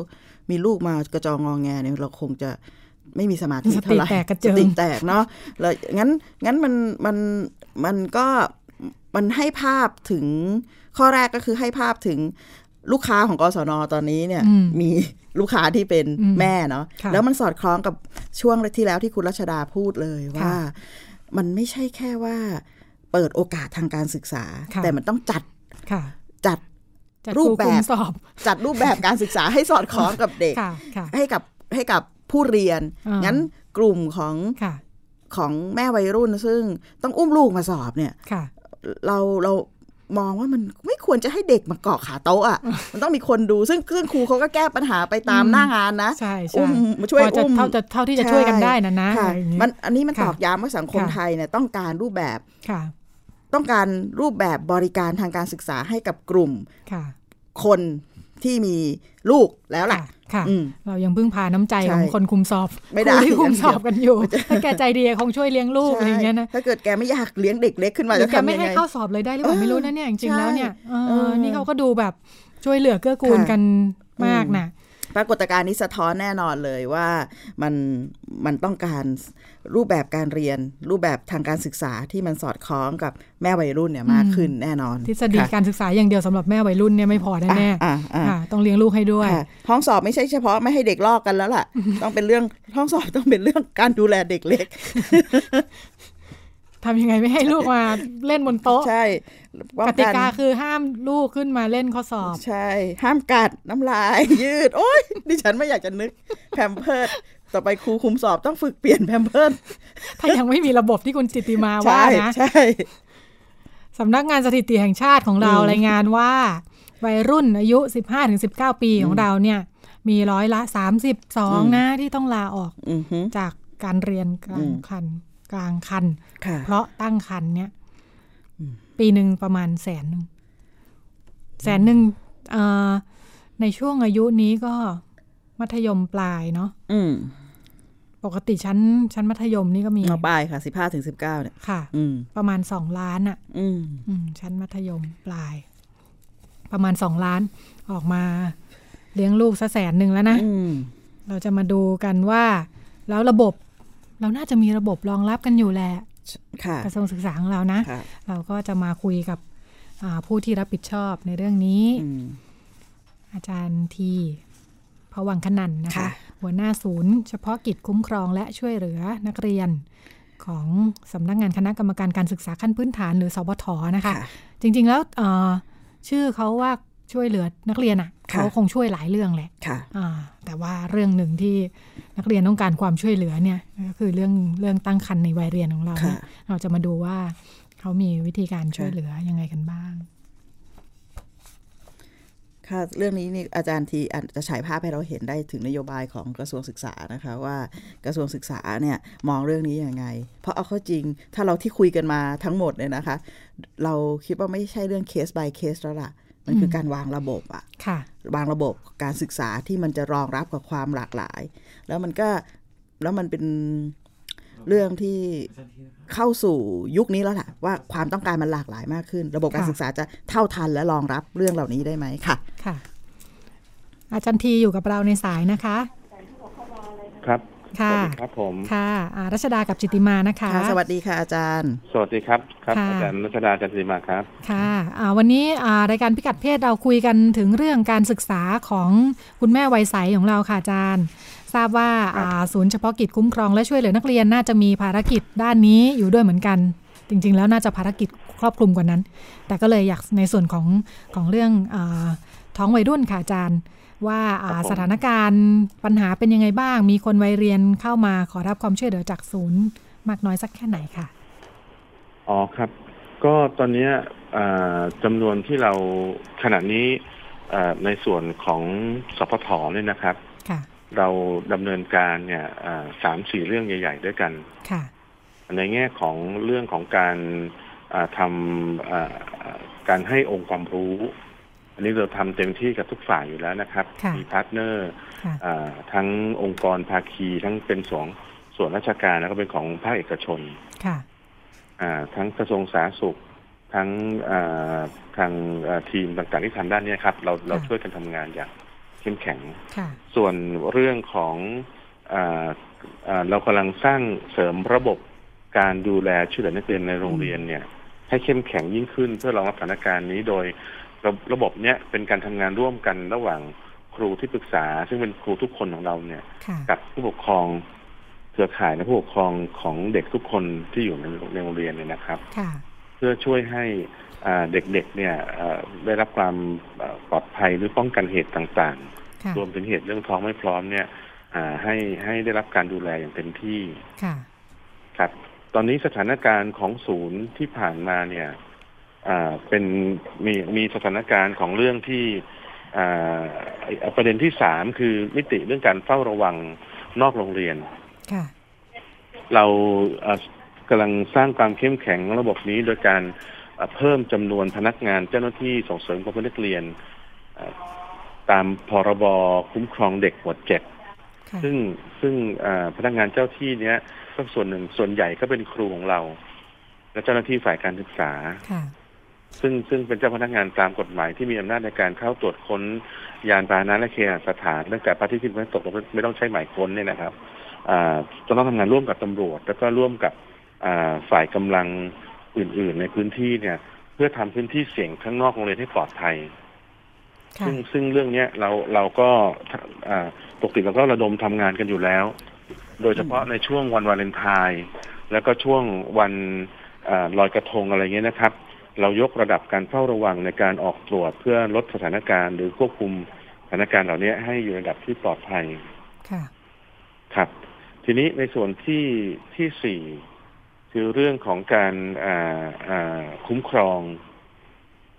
มีลูกมากระจองงองแงเนี่ยเราคงจะไม่มีสมาธิสติเท่าไหร่แตกกระเจิงสติแตกเนาะแล้วงั้นงั้นมันมันมันก็มันให้ภาพถึงข้อแรกก็คือให้ภาพถึงลูกค้าของกศนตอนนี้เนี่ยอืมมี ลูกค้าที่เป็นอืมแม่เนาะค่ะแล้วมันสอดคล้องกับช่วงที่แล้วที่คุณรัชดาพูดเลยว่าค่ะมันไม่ใช่แค่ว่าเปิดโอกาสทางการศึกษาค่ะแต่มันต้องจัดค่ะจัดจัดรูปคแบคุมบสอบจัดรูปแบบการศึกษาให้สอดคล้องกับเด็กค่ะค่ะให้กับให้กับผู้เรียนอ่างั้งั้นกลุ่มของค่ะของแม่วัยรุ่นซึ่งต้องอุ้มลูกมาสอบเนี่ยค่ะเราเรา มองว่ามันไม่ควรจะให้เด็กมาเกาะขาโต๊ะอะมันต้องมีคนดูซึ่งซึ่งครูเขาก็แก้ปัญหาไปตามอืมหน้างานนะใช่ใช่อุ้มมาช่วยพอจะอุ้มเท่าจะเท่าที่จะช่วยกันได้นะนะค่ะอะไรอย่างงี้มันอันนี้มันค่ะตอกย้ำว่าสังคมค่ะไทยเนี่ยต้องการรูปแบบค่ะต้องการรูปแบบบริการทางการศึกษาให้กับกลุ่มค่ะคน ที่มีลูกแล้วล่ะค่ะอืมเรายังพึ่งพาน้ำใจใช่ของคนคุมสอบไม่ได้ครูที่คุมสอบกันอยู่มันจะถ้าแกใจดีคงช่วยเลี้ยงลูกอะไรอย่างเงี้ยนะถ้าเกิดแกไม่อยากเลี้ยงเด็กเล็กขึ้นมาหรืจะอแกทำไม่ยังให้ไงเข้าสอบเลยได้หรือเปล่าเออไม่รู้นะเนี่ยจริงๆใช่แล้วเนี่ยเออเออนี่เขาก็ดูแบบช่วยเหลือเกื้อกูลค่ะกันมากนะ ปรากฏการณ์นี้สะท้อนแน่นอนเลยว่ามันมันต้องการรูปแบบการเรียน รูปแบบทางการศึกษาที่มันสอดคล้องกับแม่วัยรุ่นเนี่ยมากขึ้นแน่นอน ทฤษฎีค่ะการศึกษาอย่างเดียวสำหรับแม่วัยรุ่นเนี่ยไม่พอแน่อะอะๆค่ะต้องเลี้ยงลูกให้ด้วยค่ะห้องสอบไม่ใช่เฉพาะไม่ให้เด็กลอกกันแล้วล่ะ ต้องเป็นเรื่องห้องสอบต้องเป็นเรื่องการดูแลเด็กเล็ก ทำยังไงไม่ให้ลูกมาเล่นบนโต๊ะ ใช่ป้องกติกาคือห้ามลูกขึ้นมาเล่นข้อสอบ ใช่ ห้ามกัดน้ำลาย ยืด โอ้ยดิฉันไม่อยากจะนึกแพมเพิร์ดต่อไปครูคุมสอบต้องฝึกเปลี่ยนแพมเพิร์ดถ้ายังไม่มีระบบที่คุณจิตติมาว่าใช่นะใช่สำนักงานสถิติแห่งชาติของเราอืมรายงานว่า วัยรุ่นอายุ 15-19 ปีของเราเนี่ย มีร้อยละ 32 นะที่ต้องลาออกอือฮึจากการเรียนกลาอืงมคันกลางคันค่ะ เพราะตั้งคันเนี่ยปีหนึ่งประมาณแสนหนึ่งแสนหนึ่งเอ่อในช่วงอายุนี้ก็มัธยมปลายเนาะอืมปกติชั้นชั้นมัธยมนี่ก็มีมาปลายค่ะสิบห้าถึงสิบเก้าเนี่ยค่ะอืมประมาณสองล้านอะอืมอืมชั้นมัธยมปลาย ประมาณสองล้านออกมาเลี้ยงลูกซะแสนหนึ่งแล้วนะอืมเราจะมาดูกันว่า แล้วระบบเราน่าจะมีระบบรองรับกันอยู่แหละค่ะ กระทรวงศึกษาของเรานะค่ะเราก็จะมาคุยกับอ่าผู้ที่รับผิดชอบในเรื่องนี้อืมอาจารย์ทีพวังคนันนะคะค่ะหัวหน้าศูนย์ เฉพาะกิจคุ้มครองและช่วยเหลือนักเรียนของสำนักงานคณะกรรมการการศึกษาขั้นพื้นฐานหรือสบทนะคะค่ะจริง ๆ แล้วเอ่อชื่อเขาว่าช่วยเหลือนักเรียนอะค่ะ เขาคงช่วยหลายเรื่องแหละค่ะอ่าแต่ว่าเรื่องหนึ่งที่นักเรียนต้องการความช่วยเหลือเนี่ยก็คือเรื่องเรื่องตั้งครรภ์ในวัยเรียนของเราเนี่ยค่ะเราจะมาดูว่าเขามีวิธีการช่วยเหลือยังไงกันบ้างค่ะเรื่องนี้นี่อาจารย์ทีอาจจะฉายภาพให้เราเห็นได้ถึงนโยบายของกระทรวงศึกษานะคะว่ากระทรวงศึกษาเนี่ยมองเรื่องนี้ยังไง เพราะเอาเข้าจริงถ้าเราที่คุยกันมาทั้งหมดเนี่ยนะคะ เราคิดว่าไม่ใช่เรื่องเคส by เคสแล้วล่ะ มันคือการวางระบบอะค่ะวางระบบการศึกษาที่มันจะรองรับกับความหลากหลาย แล้วมันก็แล้วมันเป็นเรื่องที่เข้าสู่ยุคนี้แล้วล่ะ ว่าความต้องการมันหลากหลายมากขึ้น ระบบการค่ะศึกษาจะเท่าทันและรองรับเรื่องเหล่านี้ได้ไหมค่ะค่ะ อาจารย์ทีอยู่กับเราในสายนะคะ ครับ ค่ะสวัสดีครับผมค่ะอ่ารัชดากับจิตติมานะคะค่ะสวัสดีค่ะอาจารย์ สวัสดีครับครับค่ะอาจารย์รัชดาจันทรีมาครับค่ะอ่าวันนี้อ่ารายการพิกัดเพศเราคุยกันถึงเรื่องการศึกษาของคุณแม่วัยใสของเราค่ะอาจารย์ ทราบว่าอ่าศูนย์เฉพาะกิจคุ้มครองและช่วยเหลือนักเรียนน่าจะมีภารกิจด้านนี้อยู่ด้วยเหมือนกัน จริง ๆ แล้วน่าจะภารกิจครอบคลุมกว่านั้น แต่ก็เลยอยากในส่วนของของเรื่องอาท้องวัยรุ่นค่ะอาจารย์ ว่าอ่าครับผมสถานการณ์ปัญหาเป็นยังไงบ้าง มีคนวัยเรียนเข้ามาขอรับความช่วยเหลือจากศูนย์ มากน้อยสักแค่ไหนค่ะ อ๋อครับ ก็ตอนเนี้ยอ่าจำนวนที่เราขณะนี้เอ่อในส่วนของสพทเนี่ยนะครับค่ะเราดำเนินการเนี่ยเอ่อสามสี่เรื่องใหญ่ ๆ ด้วยกันค่ะในแง่ของเรื่องของการอ่าทำอ่าอ่าการให้องค์ความรู้ อันนี้เราทำเต็มที่กับทุกฝ่ายอยู่แล้วนะครับค่ะมี partner ค่ะอ่าทั้งองค์กรภาคีทั้งเป็นสองส่วนราชการแล้วก็เป็นของภาคเอกชนค่ะอ่าทั้งกระทรวงสาธารณสุข ทั้งอ่าทางอ่าทีมต่างๆที่ทำด้านเนี้ยครับ เราเราช่วยกันทำงานอย่างเข้มแข็งค่ะส่วนเรื่องของอาอ่าเรากำลังสร้างเสริมระบบการดูแลช่วยเหลือนักเรียนในโรงเรียนเนี่ย ให้เข้มแข็งยิ่งขึ้นเพื่อรองรับสถานการณ์นี้โดย ระระบบเนี้ยเป็นการทำงานร่วมกันระหว่างครูที่ปรึกษา ซึ่งเป็นครูทุกคนของเราเนี่ยค่ะกับผู้ปกครองเครือข่ายและผู้ปกครองของเด็กทุกคนที่อยู่ในในโรงเรียนเนี่ยนะครับค่ะเพื่อช่วยให้อ่าเด็กๆเนี่ยเอ่อได้รับความเอ่อปลอดภัยหรือป้องกันเหตุต่างค่ะๆรวมถึงเหตุเรื่องท้องไม่พร้อมเนี่ยอ่าให้ให้ได้รับการดูแลอย่างเต็มที่ค่ะครับ ตอนนี้สถานการณ์ของศูนย์ที่ผ่านมาเนี่ยอ่า เป็นมีมีสถานการณ์ของเรื่องที่อ่าไอ้ประเด็นที่สามคือมิติเรื่องการเฝ้าระวังนอกโรงเรียนค่ะเราเอ่อกำลังสร้างความเข้มแข็งระบบนี้โดยการเอ่อเพิ่มจำนวนพนักงานเจ้าหน้าที่ส่งเสริมความเป็นนักเรียนเอ่อตามพรบคุ้มครองเด็กหมวดเจ็ดค่ะซึ่งซึ่งเอ่อพนักงานเจ้าที่เนี้ยก็ส่วนหนึ่งส่วนใหญ่ก็เป็นครูของเรา และเจ้าหน้าที่ฝ่ายการศึกษาค่ะ ซึ่งซึ่งเป็นเจ้าพนักงานตามกฎหมายที่มีอำนาจในการเข้าตรวจค้นยานพาหนะและเคหสถานตั้งแต่พระอาที่ขึ้นไม่ตกไม่ต้องใช้หมายค้นเนี่ยนะครับอ่าจะต้องทำงานร่วมกับตำรวจ แล้วก็ร่วมกับอ่าฝ่ายกำลังอื่น ๆ ในพื้นที่เนี่ย เพื่อทำพื้นที่เสี่ยงข้างนอกโรงเรียนให้ปลอดภัยค่ะซึ่งซึ่งเรื่องเนี้ยเราเราก็อ่าปกติเราก็ระดมทำงานกันอยู่แล้ว โดยเฉพาะในช่วงวันวาเลนไทน์แล้วก็ช่วงวันอาลอยกระทงอะไรเงี้ยนะครับ เรายกระดับการเฝ้าระวังในการออกตรวจเพื่อลดสถานการณ์หรือควบคุมสถานการณ์เหล่านี้ให้อยู่ในระดับที่ปลอดภัย ค่ะ ครับ ทีนี้ในส่วนที่ที่สี่คือเรื่องของการอ่าอ่าคุ้มครอง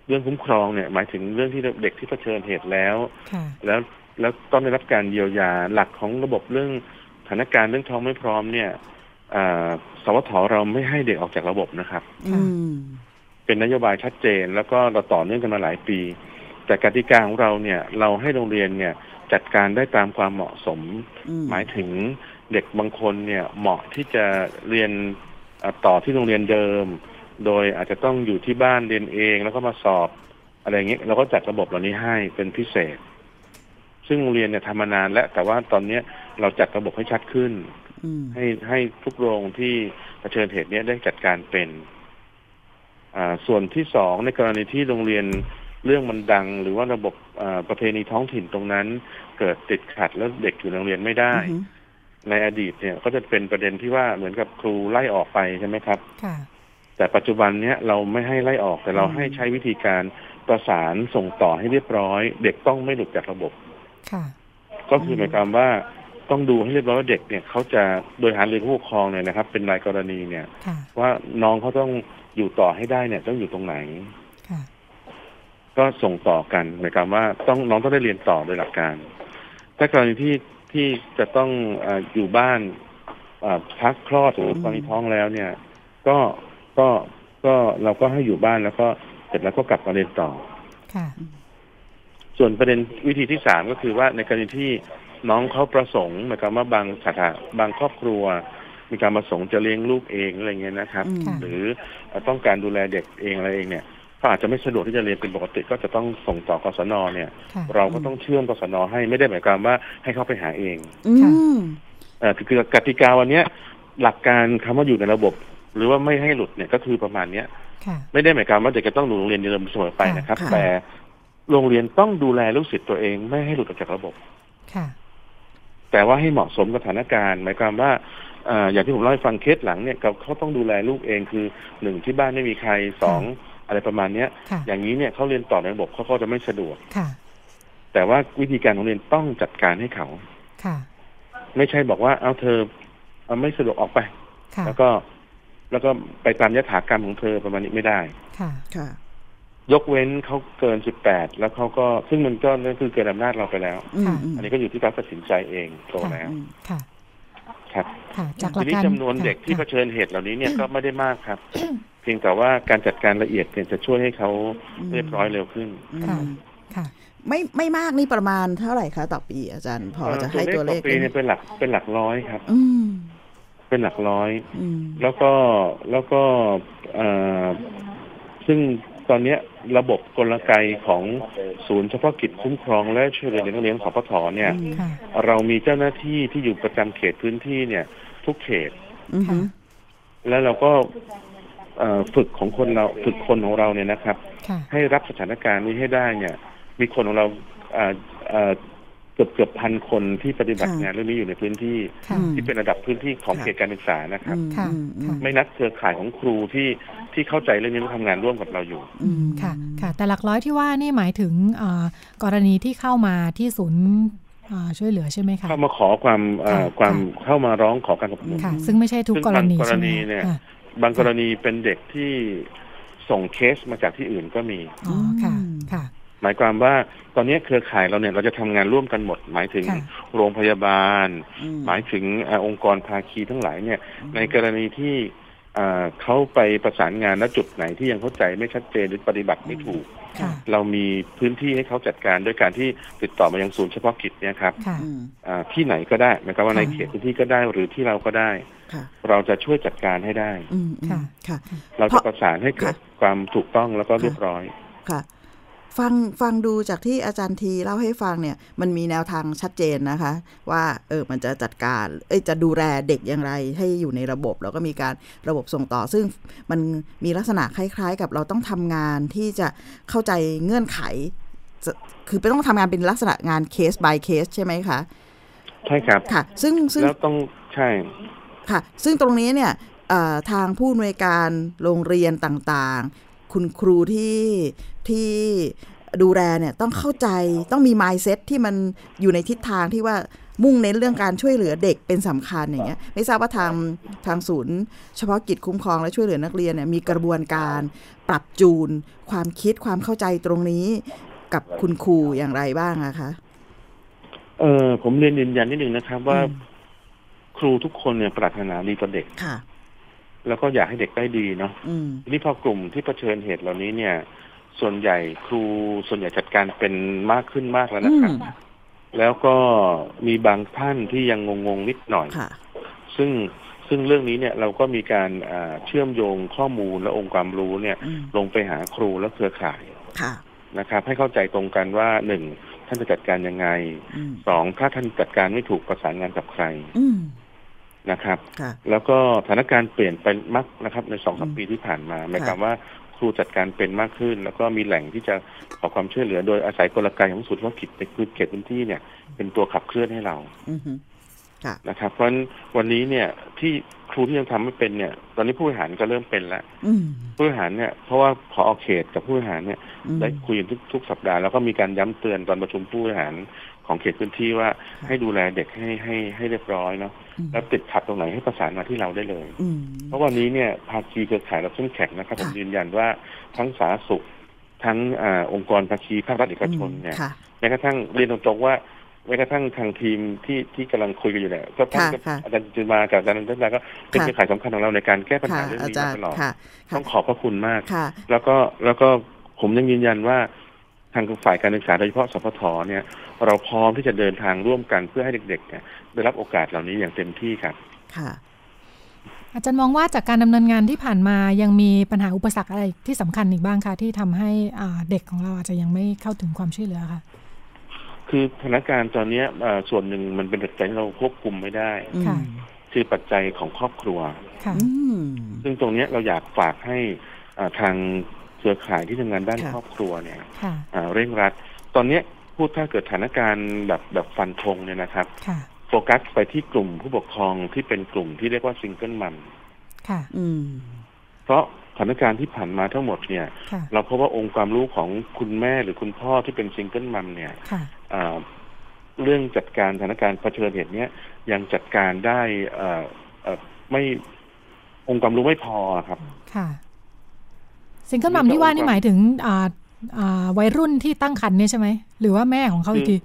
เรื่องคุ้มครองเนี่ย หมายถึงเรื่องที่เด็กที่เผชิญเหตุแล้วค่ะแล้วแล้วต้องได้รับการเยียวยาหลักของระบบเรื่องสถานการณ์เรื่องท้องไม่พร้อมเนี่ยอ่าสวทเราไม่ให้เด็กออกจากระบบนะครับอืม เป็นนโยบายชัดเจน แล้วก็เราต่อเนื่องกันมาหลายปี แต่กติกาของเราเนี่ยเราให้โรงเรียนเนี่ยจัดการได้ตามความเหมาะสมอืมหมายถึงเด็กบางคนเนี่ยเหมาะที่จะเรียนเอ่อต่อที่โรงเรียนเดิม โดยอาจจะต้องอยู่ที่บ้านเรียนเองแล้วก็มาสอบอะไรอย่างเงี้ยเราก็จัดระบบเหล่านี้ให้เป็นพิเศษ ซึ่งโรงเรียนเนี่ยทำมานานแล้วแต่ว่าตอนเนี้ยเราจัดระบบให้ชัดขึ้นอืมให้ให้ทุกโรงที่เผชิญเหตุเนี้ยได้จัดการเป็นอ่า ส่วนที่สองในกรณีที่โรงเรียนเรื่องมันดัง หรือว่าระบบอ่าประเพณีท้องถิ่นตรงนั้น เกิดติดขัดแล้วเด็กอยู่ในโรงเรียนไม่ได้อือฮึในอดีตเนี่ยก็จะเป็นประเด็นที่ว่าเหมือนกับครูไล่ออกไปใช่ไหมครับค่ะแต่ปัจจุบันเนี้ยเราไม่ให้ไล่ออกแต่เราอืมให้ใช้วิธีการประสานส่งต่อให้เรียบร้อย เด็กต้องไม่หลุดจากระบบค่ะก็คือหมายความว่าต้องดูให้เรียบร้อยว่าเด็กเนี่ยเขาจะโดยหารือผู้ปกครองเนี่ยนะครับ เป็นรายกรณีเนี่ยค่ะว่าน้องเขาต้องอยู่ต่อให้ได้เนี่ยต้องอยู่ตรงไหนค่ะก็ส่งต่อกันหมายความว่าต้องน้องต้องได้เรียนต่อโดยหลักการ ถ้ากรณีที่ที่จะต้องเอออยู่บ้านเอ่อพักคลอดหรือตอนนี้ท้องแล้วเนี่ย ก็ก็ก็เราก็ให้อยู่บ้านแล้วก็เสร็จแล้วก็กลับมาเรียนต่อค่ะส่วนประเด็นวิธีที่สามก็คือว่าในกรณีที่น้องเขาประสงค์หมายความว่าบางสถานบางครอบครัว มีการประสงค์จะเลี้ยงลูกเองอะไรเงี้ยนะครับอืมค่ะหรือต้องการดูแลเด็กเองอะไรเองเนี่ยเขาอาจจะไม่สะดวกที่จะเรียนเป็นปกติก็จะต้องส่งต่อกศนเนี่ยค่ะเราก็ต้องเชื่อมกศนให้ไม่ได้หมายความว่าให้เขาไปหาเองอืมเอ่อคือกติกาวันเนี้ยหลักการคำว่าอยู่ในระบบ หรือว่าไม่ให้หลุดเนี่ยก็คือประมาณเนี้ยค่ะไม่ได้หมายความว่าเด็กจะต้องอยู่โรงเรียนเดิมเสมอไปนะครับค่ะแต่โรงเรียนต้องดูแลลูกศิษย์ตัวเองไม่ให้หลุดออกจากระบบค่ะแต่ว่าให้เหมาะสมกับสถานการณ์ หมายความว่าเอ่ออย่างที่ผมเล่าให้ฟังเคสหลังเนี่ยเขาเขาต้องดูแลลูกเองคือหนึ่งที่บ้านไม่มีใครสองอะไรประมาณเนี้ยค่ะอย่างนี้เนี่ยเขาเรียนต่อในระบบเขาก็จะไม่สะดวกค่ะแต่ว่าวิธีการของเรียนต้องจัดการให้เขาค่ะ ไม่ใช่บอกว่าเอาเธอเอาไม่สะดวกออกไปค่ะแล้วก็แล้วก็ไปตามยถากรรมของเธอประมาณนี้ไม่ได้ ค่ะ ค่ะ ยกเว้นเขาเกิน18แล้วเขาก็ซึ่งมันก็นั่นคือเกินอำนาจเราไปแล้วอืมอืมอันนี้ก็อยู่ที่การตัดสินใจเองโตแล้ว ค่ะ ครับค่ะจากหลัทีกนี้การจำนวนเด็กที่เผชิญเหตุเหล่านี้เนี่ยก็ไม่ได้มากครับ เพียงแต่ว่าการจัดการละเอียดเนี่ยจะช่วยให้เขาเรียบร้อยเร็วขึ้นค่ะค่ะ ไม่ไม่มากนี่ประมาณเท่าไหร่คะต่อปีอาจารย์พอจะให้ตัวเลขต่อปีเนี่ยเป็นหลักเป็นหลักร้อยครับ อืมเป็นหลักร้อยอืมแล้วก็แล้วก็เอ่อซึ่ง ตอนเนี้ยระบบกลไกของศูนย์เฉพาะกิจคุ้มครองและช่วยเหลือเด็กนักเรียนสพทเนี่ยค่ะเรามีเจ้าหน้าที่ที่อยู่ประจำเขตพื้นที่เนี่ย ทุกเขตอือฮึแล้วเราก็เอ่อฝึกของคนเราฝึกคนของเราเนี่ยนะครับค่ะให้รับสถานการณ์นี้ให้ได้เนี่ย มีคนของเราเอ่อเอ่อเกือบเกือบพันคนที่ปฏิบัติงานเรื่องนี้อยู่ในพื้นที่ค่ะที่เป็นระดับพื้นที่ของเขตการศึกษานะครับอืมค่ะอืมอืมไม่นับเครือข่ายของครูที่ที่เข้าใจเรื่องนี้และทำงานร่วมกับเราอยู่อืมค่ะค่ะ แต่หลักร้อยที่ว่านี่หมายถึงเอ่อกรณีที่เข้ามาที่ศูนย์เอ่อช่วยเหลือใช่ไหมคะเข้ามาขอความเอ่อค่ะความเข้ามาร้องขอการสนับสนุนค่ะซึ่งไม่ใช่ทุกซึ่งกรณีบางกรใช่ไหมณีเนี่ยค่ะบางกรณีเป็นเด็กที่ส่งเคสมาจากที่อื่นก็มีอ๋อค่ะค่ะ หมายความว่าตอนนี้เครือข่ายเราเนี่ยเราจะทำงานร่วมกันหมด หมายถึงค่ะโรงพยาบาลอืมหมายถึงเอ่อองค์กรภาคีทั้งหลายเนี่ย ในกรณีที่เอ่อเขาไปประสานงานณจุดไหนที่ยังเข้าใจไม่ชัดเจนหรือปฏิบัติไม่ถูกค่ะเรามีพื้นที่ให้เขาจัดการด้วยการที่ติดต่อมายังศูนย์เฉพาะกิจเนี่ยครับค่ะอืมอ่าที่ไหนก็ได้หมายความว่าในค่ะเขตพื้นที่ก็ได้หรือที่เราก็ได้ค่ะเราจะช่วยจัดการให้ได้อืมอืมค่ะค่ะเราจะประสานให้เกิดค่ะความถูกต้องแล้วก็เรียบร้อยค่ะ ฟังฟังดูจากที่อาจารย์ทีเล่าให้ฟังเนี่ย มันมีแนวทางชัดเจนนะคะ ว่าเออมันจะจัดการ เอ้ยจะดูแลเด็กอย่างไร ให้อยู่ในระบบ แล้วก็มีการระบบส่งต่อ ซึ่งมันมีลักษณะคล้าย ๆ กับเราต้องทำงานที่จะเข้าใจเงื่อนไขจะคือไม่ต้องทำงานเป็นลักษณะงานเคส by เคสใช่ไหมคะใช่ครับค่ะ ซึ่งซึ่งแล้วต้องใช่ค่ะ ซึ่งตรงนี้เนี่ยเอ่อทางผู้อำนวยการโรงเรียนต่างๆ คุณครูที่ที่ดูแลเนี่ยต้องเข้าใจต้องมี mindset ที่มันอยู่ในทิศทางที่ว่ามุ่งเน้นเรื่องการช่วยเหลือเด็กเป็นสำคัญอย่างเงี้ยไม่ทราบว่าทางทางศูนย์ เฉพาะกิจคุ้มครองและช่วยเหลือนักเรียนเนี่ยมีกระบวนการปรับจูน ความคิดความเข้าใจตรงนี้กับคุณครูอย่างไรบ้างอะคะเออผมเรียนยืนยันนิดนึงนะครับว่าอืมครูทุกคนเนี่ยปรารถนาดีต่อเด็กค่ะ แล้วก็อยากให้เด็กได้ดีเนาะอืมทีนี้พอกลุ่มที่เผชิญเหตุเหล่านี้เนี่ย ส่วนใหญ่ครูส่วนใหญ่จัดการเป็นมากขึ้นมากแล้วนะครับอืมแล้วก็มีบางท่านที่ยังงงๆนิดหน่อยค่ะซึ่งซึ่งเรื่องนี้เนี่ยเราก็มีการอ่าเชื่อมโยงข้อมูลและองค์ความรู้เนี่ยอืมลงไปหาครูและเครือข่ายค่ะนะครับ ให้เข้าใจตรงกันว่าหนึ่งท่านจะจัดการยังไงอืมสองถ้าท่านจัดการไม่ถูกประสานงานกับใครอืม นะครับค่ะแล้วก็สถานการณ์เปลี่ยนไปมากนะครับ ในสองสามอืมปีที่ผ่านมาหมายค่ะความว่าครูจัดการเป็นมากขึ้น แล้วก็มีแหล่งที่จะขอความช่วยเหลือ โดยอาศัยกลไกของศูนย์เฉพาะกิจในพื้นเขตพื้นที่เนี่ย เป็นตัวขับเคลื่อนให้เราอือฮึค่ะนะครับ เพราะฉะนั้นวันนี้เนี่ยที่ครูที่ยังทำไม่เป็นเนี่ย ตอนนี้ผู้บริหารก็เริ่มเป็นแล้วอืมผู้บริหารเนี่ยเพราะว่าพอเขตกับผู้บริหารเนี่ยอืมได้คุยกันทุกทุกสัปดาห์แล้วก็มีการย้ำเตือนตอนประชุมผู้บริหาร ของเขตพื้นที่ว่าค่ะให้ดูแลเด็กให้ให้ให้เรียบร้อยเนาะอืมแล้วติดขัดตรงไหนให้ประสานมาที่เราได้เลยอืมเพราะวันนี้เนี่ยภาคีเครือข่ายเราเข้มแข็งนะครับ ผมค่ะยืนยันว่าทั้งสาธารณสุขทั้งอาองค์กรภาคีภาครัฐเอกชนเนี่ยค่ะแม้กระทั่งเรียนตรงๆว่าแม้กระทั่งทางทีมที่ที่กำลังคุยกันอยู่เนี่ยก็ท่านค่ะก็ค่ะอาจารย์จินมากับอาจารย์นันทนาก็เป็นค่ะเครือข่ายสำคัญของเราในการแก้ปัญหาค่ะเรื่องอานี้จารมาย์ตลอดค่ะต้องขอบพระคุณมากค่ะแล้วก็แล้วก็ผมยังยืนยันว่า ทางฝ่ายการศึกษาโดยเฉพาะสพทเนี่ยเราพร้อมที่จะเดินทางร่วมกันเพื่อให้เด็กๆเนี่ยได้รับโอกาสเหล่านี้อย่างเต็มที่ครับค่ะ อาจารย์มองว่าจากการดำเนินงานที่ผ่านมายังมีปัญหาอุปสรรคอะไรที่สำคัญอีกบ้างคะที่ทำให้อ่าเด็กของเราอาจจะยังไม่เข้าถึงความช่วยเหลือค่ะคือสถานการณ์ตอนเนี้ยเอ่อส่วนหนึ่งมันเป็นปัจจัยที่เราควบคุมไม่ได้อืมค่ะคือปัจจัยของครอบครัวค่ะอืมซึ่งตรงเนี้ยเราอยากฝากให้อ่าทาง เครือข่ายที่ทำงานด้านค่ะครอบครัวเนี่ยค่ะอ่าเร่งรัด ตอนเนี้ยพูดถ้าเกิดสถานการณ์แบบแบบฟันธงเนี่ยนะครับค่ะโฟกัสไปที่กลุ่มผู้ปกครองที่เป็นกลุ่มที่เรียกว่า single mum ค่ะ อืม เพราะสถานการณ์ที่ผ่านมาทั้งหมดเนี่ยค่ะเราพบว่าองค์ความรู้ของคุณแม่หรือคุณพ่อที่เป็น single mum เนี่ยค่ะอ่าเรื่องจัดการสถานการณ์เผชิญเหตุเนี้ยยังจัดการได้เอ่อเอ่อไม่องค์ความรู้ไม่พอครับ ค่ะ single mum ที่ว่านี่หมายถึงอ่าอ่าวัยรุ่นที่ตั้งครรภ์เนี่ยใช่ไหมหรือว่าแม่ของเขาอีกที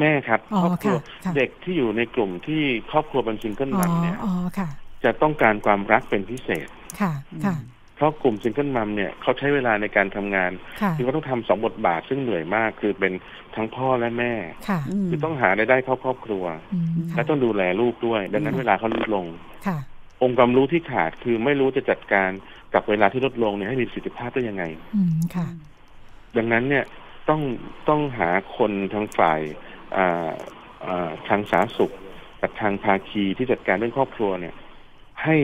แม่ครับอ๋อครอบครัวค่ะค่ะเด็กที่อยู่ในกลุ่มที่ครอบครัวเป็นซิงเกิลอ๋อ mum เนี่ยอ๋อค่ะจะต้องการความรักเป็นพิเศษค่ะค่ะเพราะกลุ่ม single mum เนี่ยเขาใช้เวลาในการทำงานค่ะคือเขาต้องทำสองบทบาทซึ่งเหนื่อยมากคือเป็นทั้งพ่อและแม่ค่ะคือต้องหารายได้เข้าครอบครัวอืมและค่ะต้องดูแลลูกด้วย ดังนั้นเวลาเขาลดลงค่ะองค์ความรู้ที่ขาดคือไม่รู้จะจัดการ กับเวลาที่ลดลงเนี่ยให้มีประสิทธิภาพได้ยังไงอืมค่ะดังนั้นเนี่ยต้องต้องหาคนทางฝ่ายอ่าอ่าทางสาธารณสุขกับทางภาคีที่จัดการเรื่องครอบครัวเนี่ย ให้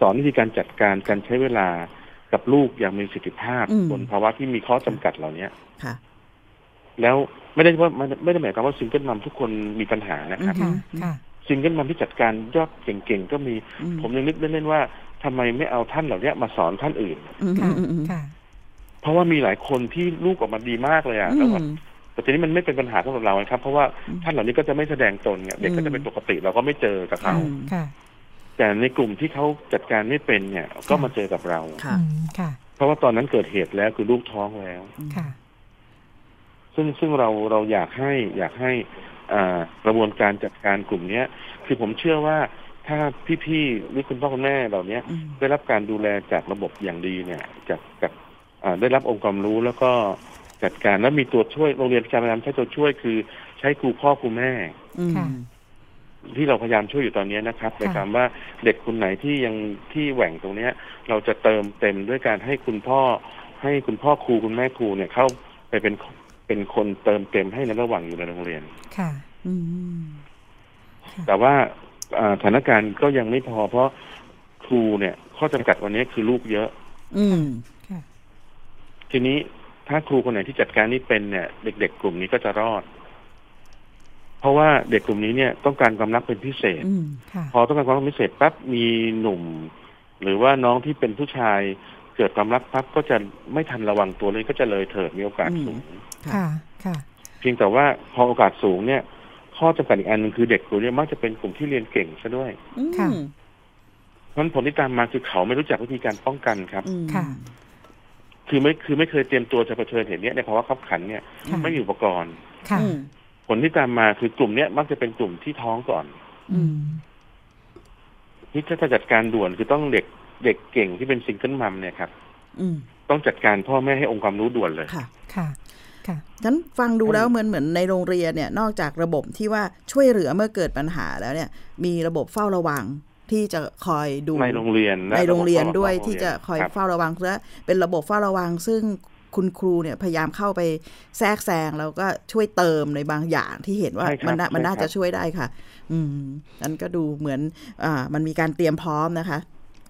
สอนวิธีการจัดการการใช้เวลากับลูกอย่างมีประสิทธิภาพอืมบนภาวะที่มีข้อจำกัดเหล่านี้ค่ะ แล้วไม่ได้ว่าไม่ไม่ได้หมายความว่า single mum ทุกคนมีปัญหานะครับค่ะค่ะ single mum ที่จัดการยอดเก่งๆก็มีอืมผมยังนึกเล่นๆว่า ทำไมไม่เอาท่านเหล่านี้มาสอนท่านอื่นอืมค่ะอืมอืมค่ะเพราะว่ามีหลายคนที่ลูกออกมาดีมากเลยอะแล้วแบบอืมแต่ทีนี้มันไม่เป็นปัญหาสำหรับเราครับ เพราะว่าอืมท่านเหล่านี้ก็จะไม่แสดงตนเนี่ยเด็กก็จะเป็นปกติเราก็ไม่เจอกับเขาอืมค่ะแต่ในกลุ่มที่เขาจัดการไม่เป็นเนี่ย ก็มาเจอกับเราค่ะอืมค่ะ เพราะว่าตอนนั้นเกิดเหตุแล้วคือลูกท้องแล้วค่ะซึ่งซึ่งเราเราอยากให้อยากให้อ่ากระบวนการจัดการกลุ่มเนี้ย คือผมเชื่อว่า ถ้าพี่ๆหรือคุณพ่อคุณแม่เหล่าเนี้ยอืมได้รับการดูแลจากระบบอย่างดีเนี่ย จากจากอ่าได้รับองค์ความรู้แล้วก็จัดการแล้วมีตัวช่วยโรงเรียนพยายามใช้ตัวช่วยคือ ใช้ครูพ่อครูแม่อืมค่ะที่เราพยายามช่วยอยู่ตอนนี้นะครับค่ะในการว่าเด็กคนไหนที่ยังที่แหว่งตรงเนี้ย เราจะเติมเต็มด้วยการให้คุณพ่อ ให้คุณพ่อครูคุณแม่ครูเนี่ยเข้าไปเป็นเป็นคนเติมเต็มให้ในระหว่างอยู่ในโรงเรียน ค่ะ อืมแต่ว่าอ่า สถานการณ์ก็ยังไม่พอ เพราะครูเนี่ย ข้อจำกัดวันนี้คือลูกเยอะ อืมค่ะทีนี้ถ้าครูคนไหนที่จัดการนี่เป็นเนี่ย เด็ก ๆ กลุ่มนี้ก็จะรอด เพราะว่าเด็กกลุ่มนี้เนี่ยต้องการความรักเป็นพิเศษอืมค่ะพอต้องการความรักพิเศษปั๊บมีหนุ่ม หรือว่าน้องที่เป็นผู้ชายเกิดความรักปั๊บก็จะไม่ทันระวังตัวเลยก็จะเลยเถิดมีโอกาสอืมสูงค่ะ ค่ะ เพียงแต่ว่าพอโอกาสสูงเนี่ย ข้อจำกัดอีกอันหนึ่งคือเด็กกลุ่มนี้มักจะเป็นกลุ่มที่เรียนเก่งซะด้วยอืมค่ะเพราะฉะนั้นผลที่ตามมาคือเขาไม่รู้จักวิธีการป้องกันครับอืมค่ะ คือไม่คือไม่เคยเตรียมตัวจะเผชิญเหตุเนี้ยในภาวะขับขันเนี่ยค่ะไม่มีอุปกรณ์ค่ะอืมผลที่ตามมาคือกลุ่มเนี้ยมักจะเป็นกลุ่มที่ท้องก่อน อืมนี่ถ้าจะจัดการด่วนคือต้องเด็กเด็กเก่งที่เป็นซิงเกิลมัมเนี่ยครับอืมต้องจัดการพ่อแม่ให้องค์ความรู้ด่วนเลยค่ะ ค่ะ ค่ะฉันฟังดูแล้วเหมือนเหมือนในโรงเรียนเนี่ยนอกจากระบบที่ว่าช่วยเหลือเมื่อเกิดปัญหาแล้วเนี่ยมีระบบเฝ้าระวังที่จะคอยดูในโรงเรียนและในโรงเรียนระบบด้วยของโรงเรียนที่จะคอยครับเฝ้าระวังและเป็นระบบเฝ้าระวัง ซึ่งคุณครูเนี่ยพยายามเข้าไปแทรกแซงแล้วก็ช่วยเติมในบางอย่างที่เห็นว่าใช่ครับมันน่ามันน่าใช่ครับจะช่วยได้ค่ะ อืมนั้นก็ดูเหมือนอ่ามันมีการเตรียมพร้อมนะคะ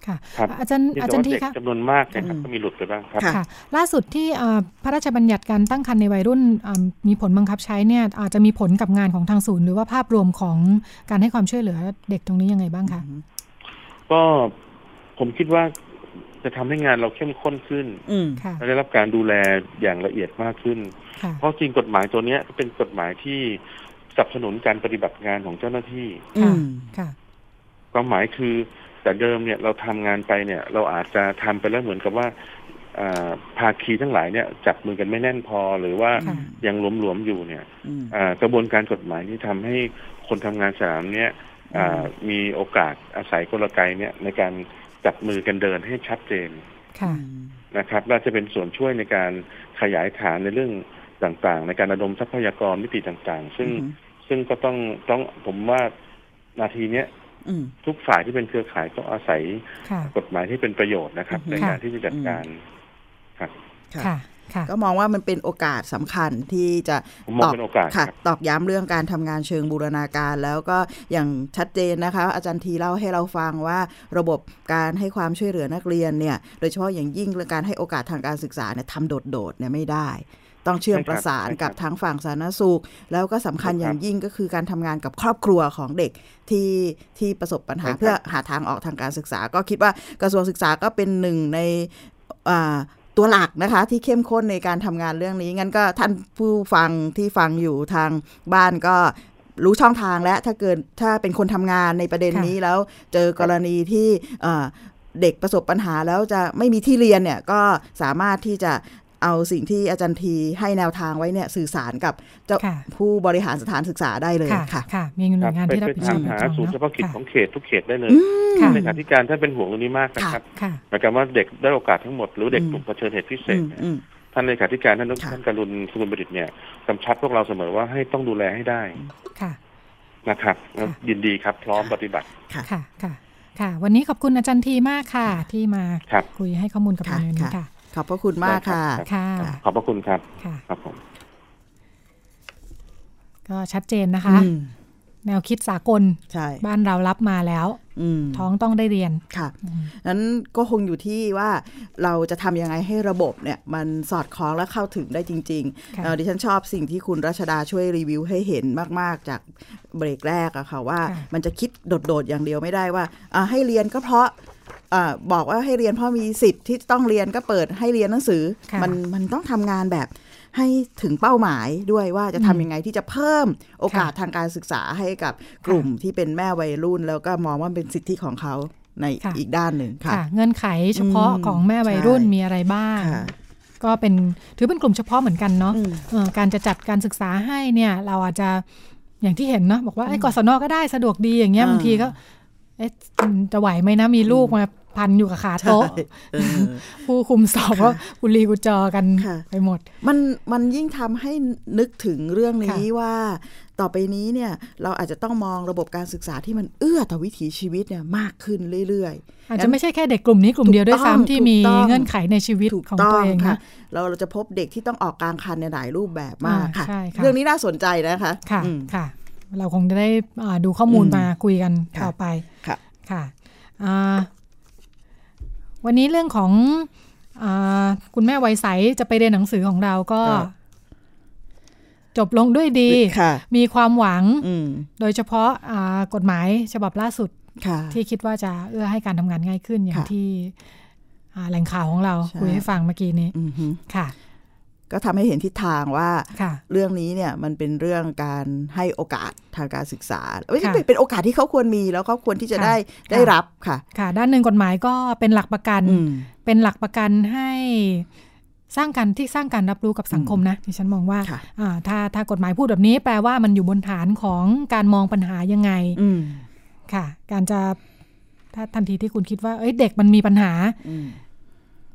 ค่ะครับอาจารย์เพียงอาแต่จารย์ว่าทีเด็กคะจำนวนมากนะครับอืมก็มีหลุดไปบ้างครับค่ะค่ะล่าสุดที่อ่าพระราชบัญญัติการตั้งครรภ์ในวัยรุ่นอ่ามีผลบังคับใช้เนี่ยอาจจะมีผลกับงานของทางศูนย์ หรือว่าภาพรวมของการให้ความช่วยเหลือเด็กตรงนี้ยังไงบ้างคะก็ผมคิดว่าจะทำให้งานเราเข้มข้นขึ้นอืมค่ะและได้รับการดูแลอย่างละเอียดมากขึ้นค่ะเพราะจริงกฎหมายตัวเนี้ยเป็นกฎหมายที่สนับสนุนการปฏิบัติงานของเจ้าหน้าที่อืค่ะมค่ะความหมายคือ แต่เดิมเนี่ยเราทำงานไปเนี่ย เราอาจจะทำไปแล้วเหมือนกับว่าอ่าภาคีทั้งหลายเนี่ยจับมือกันไม่แน่นพอหรือว่าค่ะยังหลวมๆอยู่เนี่ยอืมอ่ากระบวนการกฎหมายที่ทำให้คนทำงานสนามเนี่ยอ่ามีโอกาสอาศัยกลไกเนี่ยในการจับมือกันเดินให้ชัดเจนค่ะนะครับน่าจะเป็นส่วนช่วยในการขยายฐานในเรื่องต่างๆ ในการระดมทรัพยากรมิติต่างๆ ซึ่งอืมซึ่งก็ต้องต้องผมว่านาทีเนี้ยอืม ทุกฝ่ายที่เป็นเครือข่ายต้องอาศัยค่ะกฎหมายที่เป็นประโยชน์นะครับอือฮึในการที่จะจัดการครับค่ะค่ะค่ะก็มองว่ามันเป็นโอกาสสำคัญที่จะผมมองเป็นโอกาสค่ะครับตอกย้ำเรื่องการทำงานเชิงบูรณาการ แล้วก็อย่างชัดเจนนะคะ อาจารย์ทีเล่าให้เราฟังว่าระบบการให้ความช่วยเหลือนักเรียนเนี่ยโดยเฉพาะอย่างยิ่งเรื่องการให้โอกาสทางการศึกษาเนี่ยทำโดดๆเนี่ยไม่ได้ ต้องเชื่อมประสานกับทั้งฝั่งสาธารณสุข แล้วก็สำคัญอย่างยิ่งก็คือการทำงานกับครอบครัวของเด็กที่ที่ประสบปัญหาเพื่อหาทางออกทางการศึกษา ก็คิดว่ากระทรวงศึกษาก็เป็นหนึ่งในอ่าตัวหลักนะคะที่เข้มข้นในการทำงานเรื่องนี้ งั้นก็ท่านผู้ฟังที่ฟังอยู่ทางบ้านก็รู้ช่องทางแล้วถ้าเกิดถ้าเป็นคนทำงานในประเด็นค่ะนี้แล้วเจอกรณีที่เอ่อเด็กประสบปัญหาแล้วจะไม่มีที่เรียนเนี่ยก็สามารถที่จะ เอาสิ่งที่อาจารย์ทีให้แนวทางไว้เนี่ยสื่อสารกับเจ้าค่ะผู้บริหารสถานศึกษาได้เลยค่ะค่ะค่ะมีหน่วยงานไปที่รับไปผิดชถาอมบหาโดยตรงศูนย์เฉพาะกิจค่ะของเขตทุกเขตได้เลยอืมค่ะในขณะที่การท่านเป็นห่วงเรื่องนี้มากนะครับค่ะหมายความว่าเด็กได้โอกาสทั้งหมดหรือเด็กอืมกลุ่มเผชิญเหตุพิเศอืษมเนี่ยอืมท่านในขาธิการท่านค่ะท่านการุณสุกุลประดิษฐ์เนี่ยกำชับพวกเราเสมอว่าให้ต้องดูแลให้ได้ค่ะนะครับแล้วยินดีครับพร้อมปฏิบัติค่ะค่ะค่ะค่ะ วันนี้ขอบคุณอาจารย์ทีมากค่ะ ที่มาครับคุยให้ข้อมูลกับเราค่ะในวันนี้ค่ะค่ะ ขอบพระคุณมากค่ะได้รับค่ะ ขอบพระคุณครับค่ะครับผม ก็ชัดเจนนะคะอืมแนวคิดสากลใช่บ้านเรารับมาแล้วอืมท้องต้องได้เรียน ค่ะนั้นก็คงอยู่ที่ว่าเราจะทำยังไงให้ระบบเนี่ยมันสอดคล้องและเข้าถึงได้จริงค่ะๆเอ่อดิฉันชอบสิ่งที่คุณรัชดาช่วยรีวิวให้เห็นมากๆจากเบรกแรกอะค่ะว่าค่ะมันจะคิดโดดๆอย่างเดียวไม่ได้ว่าอ่าให้เรียนก็เพราะอ่า บอกว่าให้เรียนเพราะมีสิทธิ์ที่ต้องเรียนก็เปิดให้เรียนหนังสือค่ะมันมันต้องทำงานแบบให้ถึงเป้าหมายด้วยว่าจะทำยังไงที่จะเพิ่มโอกาสทางการศึกษาให้กับกลุ่มที่เป็นแม่วัยรุ่น แล้วก็มองว่าเป็นสิทธิของเขาในค่ะอีกด้านหนึ่งค่ะค่ะ เงื่อนไขเฉพาะอืมของแม่วัยรุ่นใช่มีอะไรบ้างค่ะก็เป็นถือเป็นกลุ่มเฉพาะเหมือนกันเนาะอืมเอ่อการจะจัดการศึกษาให้เนี่ยเราอาจจะอย่างที่เห็นเนาะบอกว่าไอ้ยกศนก็ได้สะดวกดีอย่างเงี้ยอ่าบางทีก็ เอ๊ะจะไหวไหมนะมีลูกมาพันอยู่กับขาโต๊ะใช่เออผู้คุมสอบก็กุลีกุจอกันค่ะไปหมด มันมันยิ่งทำให้นึกถึงเรื่องนี้ค่ะว่า ต่อไปนี้เนี่ยเราอาจจะต้องมองระบบการศึกษาที่มันเอื้อต่อวิถีชีวิตเนี่ยมากขึ้นเรื่อยๆ อาจจะไม่ใช่แค่เด็กกลุ่มนี้กลุ่มเดียวด้วยถูกต้องซ้ำที่มีถูกต้องเงื่อนไขในชีวิตถูกของต้ตัวองเองค่ะนะเราเราจะพบเด็กที่ต้องออกกลางคันในหลายรูปแบบมากอ่าค่ะใช่ค่ะ เรื่องนี้น่าสนใจนะคะค่ะอืมค่ะ เราคงจะได้อ่าดูข้อมูลอืมมาคุยกันค่ะต่อไปค่ะค่ะอ่าวันนี้เรื่องของอาคุณแม่วัยใสจะไปเรียนหนังสือของเราก็ก็จบลงด้วยดีค่ะมีความหวังอืมโดยเฉพาะอ่ากฎหมายฉบับล่าสุดค่ะที่คิดว่าจะเอื้อให้การทำงานง่ายขึ้นอย่างค่ะที่อ่าแหล่งข่าวของเราใช่คุยให้ฟังเมื่อกี้นี้อือฮึค่ะ ก็ทำให้เห็นทิศทางว่าค่ะเรื่องนี้เนี่ยมันเป็นเรื่องการให้โอกาสทางการศึกษาไม่ใช่ค่ะเป็นเป็นโอกาสที่เขาควรมีแล้วเขาควรที่จะค่ะได้ได้ค่ะรับค่ะ ค่ะ ด้านหนึ่งกฎหมายก็เป็นหลักประกันอืมเป็นหลักประกันให้สร้างการที่สร้างการรับรู้กับสังคมนะที่ฉันมองว่าค่ะอ่าถ้าถ้ากฎหมายพูดแบบนี้แปลว่ามันอยู่บนฐานของการมองปัญหายังไงอืมค่ะ การจะถ้าทันทีที่คุณคิดว่าเอ้ยเด็กมันมีปัญหาอื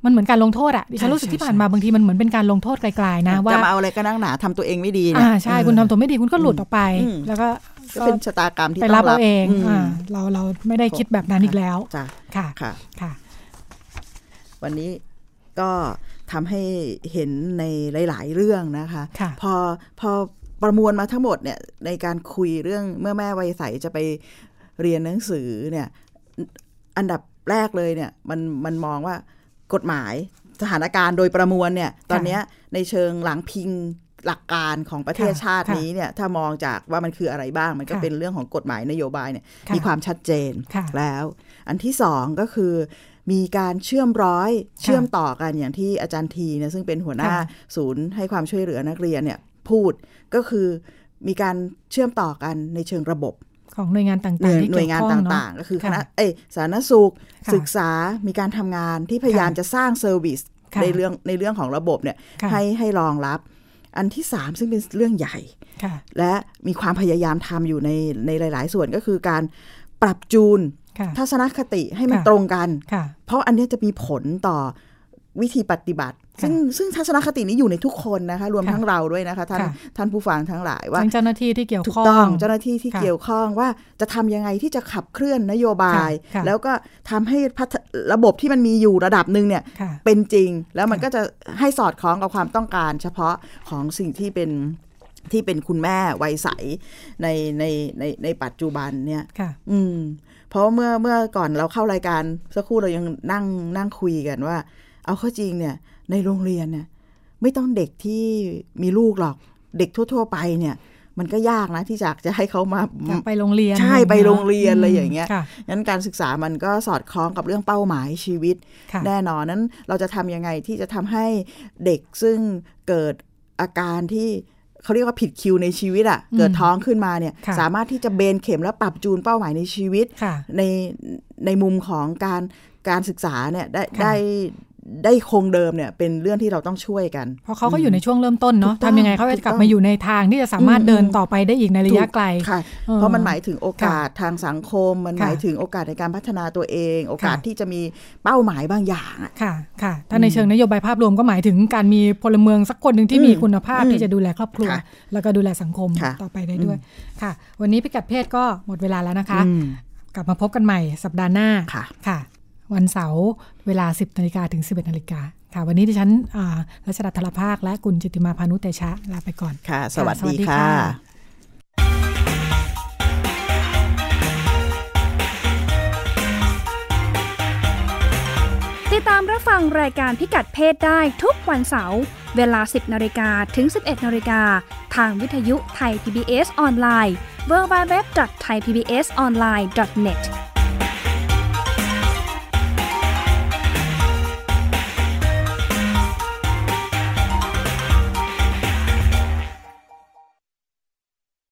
มมันเหมือนการลงโทษอะดิฉันใช่รู้สึกใช่ที่ผ่านมาใช่บางทีมันเหมือนเป็นการลงโทษไกลๆนะว่าจะมาเอาอะไรก็นั่งหนาทำตัวเองไม่ดีเนี่ยอ่าใช่คุณทำตัวไม่ดีคุณก็หลุดออกไปอืมแล้วก็ก็เป็นชะตากรรมที่ไปต้รัอบงรัเอาบเองมอ่าเราเราไม่ได้คิดแบบนั้นอีกแล้วจ้ะค่ะค่ะค่ะ วันนี้ก็ทำให้เห็นในหลาย ๆ เรื่องนะคะค่ะพอพอประมวลมาทั้งหมดเนี่ยในการคุยเรื่องเมื่อแม่วัยใสจะไปเรียนหนังสือเนี่ย อันดับแรกเลยเนี่ย มันมันมองว่า กฎหมายสถานการณ์โดยประมวลเนี่ย ตอนเนี้ยในเชิงหลังพิงหลักการของประเทศค่ะชาติค่ะนี้เนี่ย ถ้ามองจากว่ามันคืออะไรบ้าง มันก็ค่ะเป็นเรื่องของกฎหมายนโยบายเนี่ยค่ะมีความชัดเจนค่ะแล้ว อันที่สองก็คือมีการเชื่อมร้อยเชื่อมต่อกันอย่างที่อาจารย์ทีเนี่ยซึ่งเป็นหัวหน้าค่ะศูนย์ให้ความช่วยเหลือนักเรียนเนี่ยพูดก็คือมีการเชื่อมต่อกันในเชิงระบบ ของหน่วยงานต่างหน่วยๆที่หน่วยงานเกี่ยวข้อต่างๆ ก็คือคณะค่ะเอยสาธารณสุขค่ะศึกษามีการทำงานที่พยายามค่ะจะสร้างเซอร์วิสค่ะในเรื่องในเรื่องของระบบเนี่ยค่ะให้ให้รองรับ อันที่สามซึ่งเป็นเรื่องใหญ่ค่ะและมีความพยายามทำอยู่ในในหลาย ๆ ส่วนก็คือการปรับจูนค่ะทัศนคติให้มันค่ะตรงกันค่ะเพราะอันเนี้ยจะมีผลต่อวิธีปฏิบัติ ซึ่งซึ่งทัศนคตินี้อยู่ในทุกคนนะคะ รวมค่ะทั้งเราด้วยนะคะ ท่านค่ะท่านผู้ฟังทั้งหลายว่าทั้งเจ้าหน้าที่ที่เกี่ยวถูกข้องต้องเจ้าหน้าที่ที่ค่ะเกี่ยวข้องว่าจะทำยังไงที่จะขับเคลื่อนนโยบายค่ะค่ะแล้วก็ทำให้พัฒระบบที่มันมีอยู่ระดับหนึ่งเนี่ยค่ะเป็นจริง แล้วมันก็จะให้สอดคล้องกับความต้องการเฉพาะของสิ่งที่เป็นที่เป็นคุณแม่วัยใสในในในในปัจจุบันเนี่ยค่ะ อืม เพราะเมื่อเมื่อก่อนเราเข้ารายการสักครู่เรายังนั่งนั่งคุยกันว่า เอาเข้าจริงเนี่ย ในโรงเรียนเนี่ยไม่ต้องเด็กที่มีลูกหรอก เด็กทั่ว ๆ ไปเนี่ยมันก็ยากนะที่จะจะให้เขามาอยากไปโรงเรียน ใช่ไปโรงเรียนอืมอะไรอย่างเงี้ยค่ะงั้นการศึกษามันก็สอดคล้องกับเรื่องเป้าหมายชีวิตค่ะแน่นอนนั้นเราจะทำยังไงที่จะทำให้เด็กซึ่งเกิดอาการที่เขาเรียกว่าผิดคิวในชีวิตอะ่ะอืมเกิดท้องขึ้นมาเนี่ยค่ะสามารถที่จะเบนเข็มและปรับจูนเป้าหมายในชีวิตค่ะในในมุมของการการศึกษาเนี่ยได้ได้ ได้คงเดิมเนี่ยเป็นเรื่องที่เราต้องช่วยกัน เพราะเขาก็อยู่ในช่วงเริ่มต้นเนาะถูกต้องทำยังไงเขาจะกลับมาอยู่ในทางที่จะสามารถอืมเดินต่อไปได้อีกในระยะไกลค่ะออเพราะมันหมายถึงโอกาสทางสังคม มันค่ะหมายถึงโอกาสในการพัฒนาตัวเอง โอกาสค่ะที่จะมีเป้าหมายบางอย่างอะค่ะค่ะถ้าในเชิงนโยบายภาพรวมก็หมายถึงการมีพลเมืองสักคนหนึ่งที่อืมมีคุณภาพอืมที่จะดูแลครอบครัวค่ะแล้วก็ดูแลสังคมค่ะต่อไปได้ด้วยค่ะ วันนี้พิกัดเพศก็หมดเวลาแล้วนะคะอืมกลับมาพบกันใหม่สัปดาห์หน้าค่ะค่ะ วันเสาร์เวลา 10นาฬิกาถึง 11นาฬิกาค่ะ วันนี้ดิฉันอ่ารัชดาธรภาค และคุณจิตติมาพานุเตชะลาไปก่อนค่ะ สวัสสวัดีสดีค่ะค่ะติดตามรับฟังรายการพิกัดเพศได้ทุกวันเสาร์เวลา 10นาฬิกาถึง 11นาฬิกาทางวิทยุไทย PBS ออนไลน์ www.thaipbsonline.net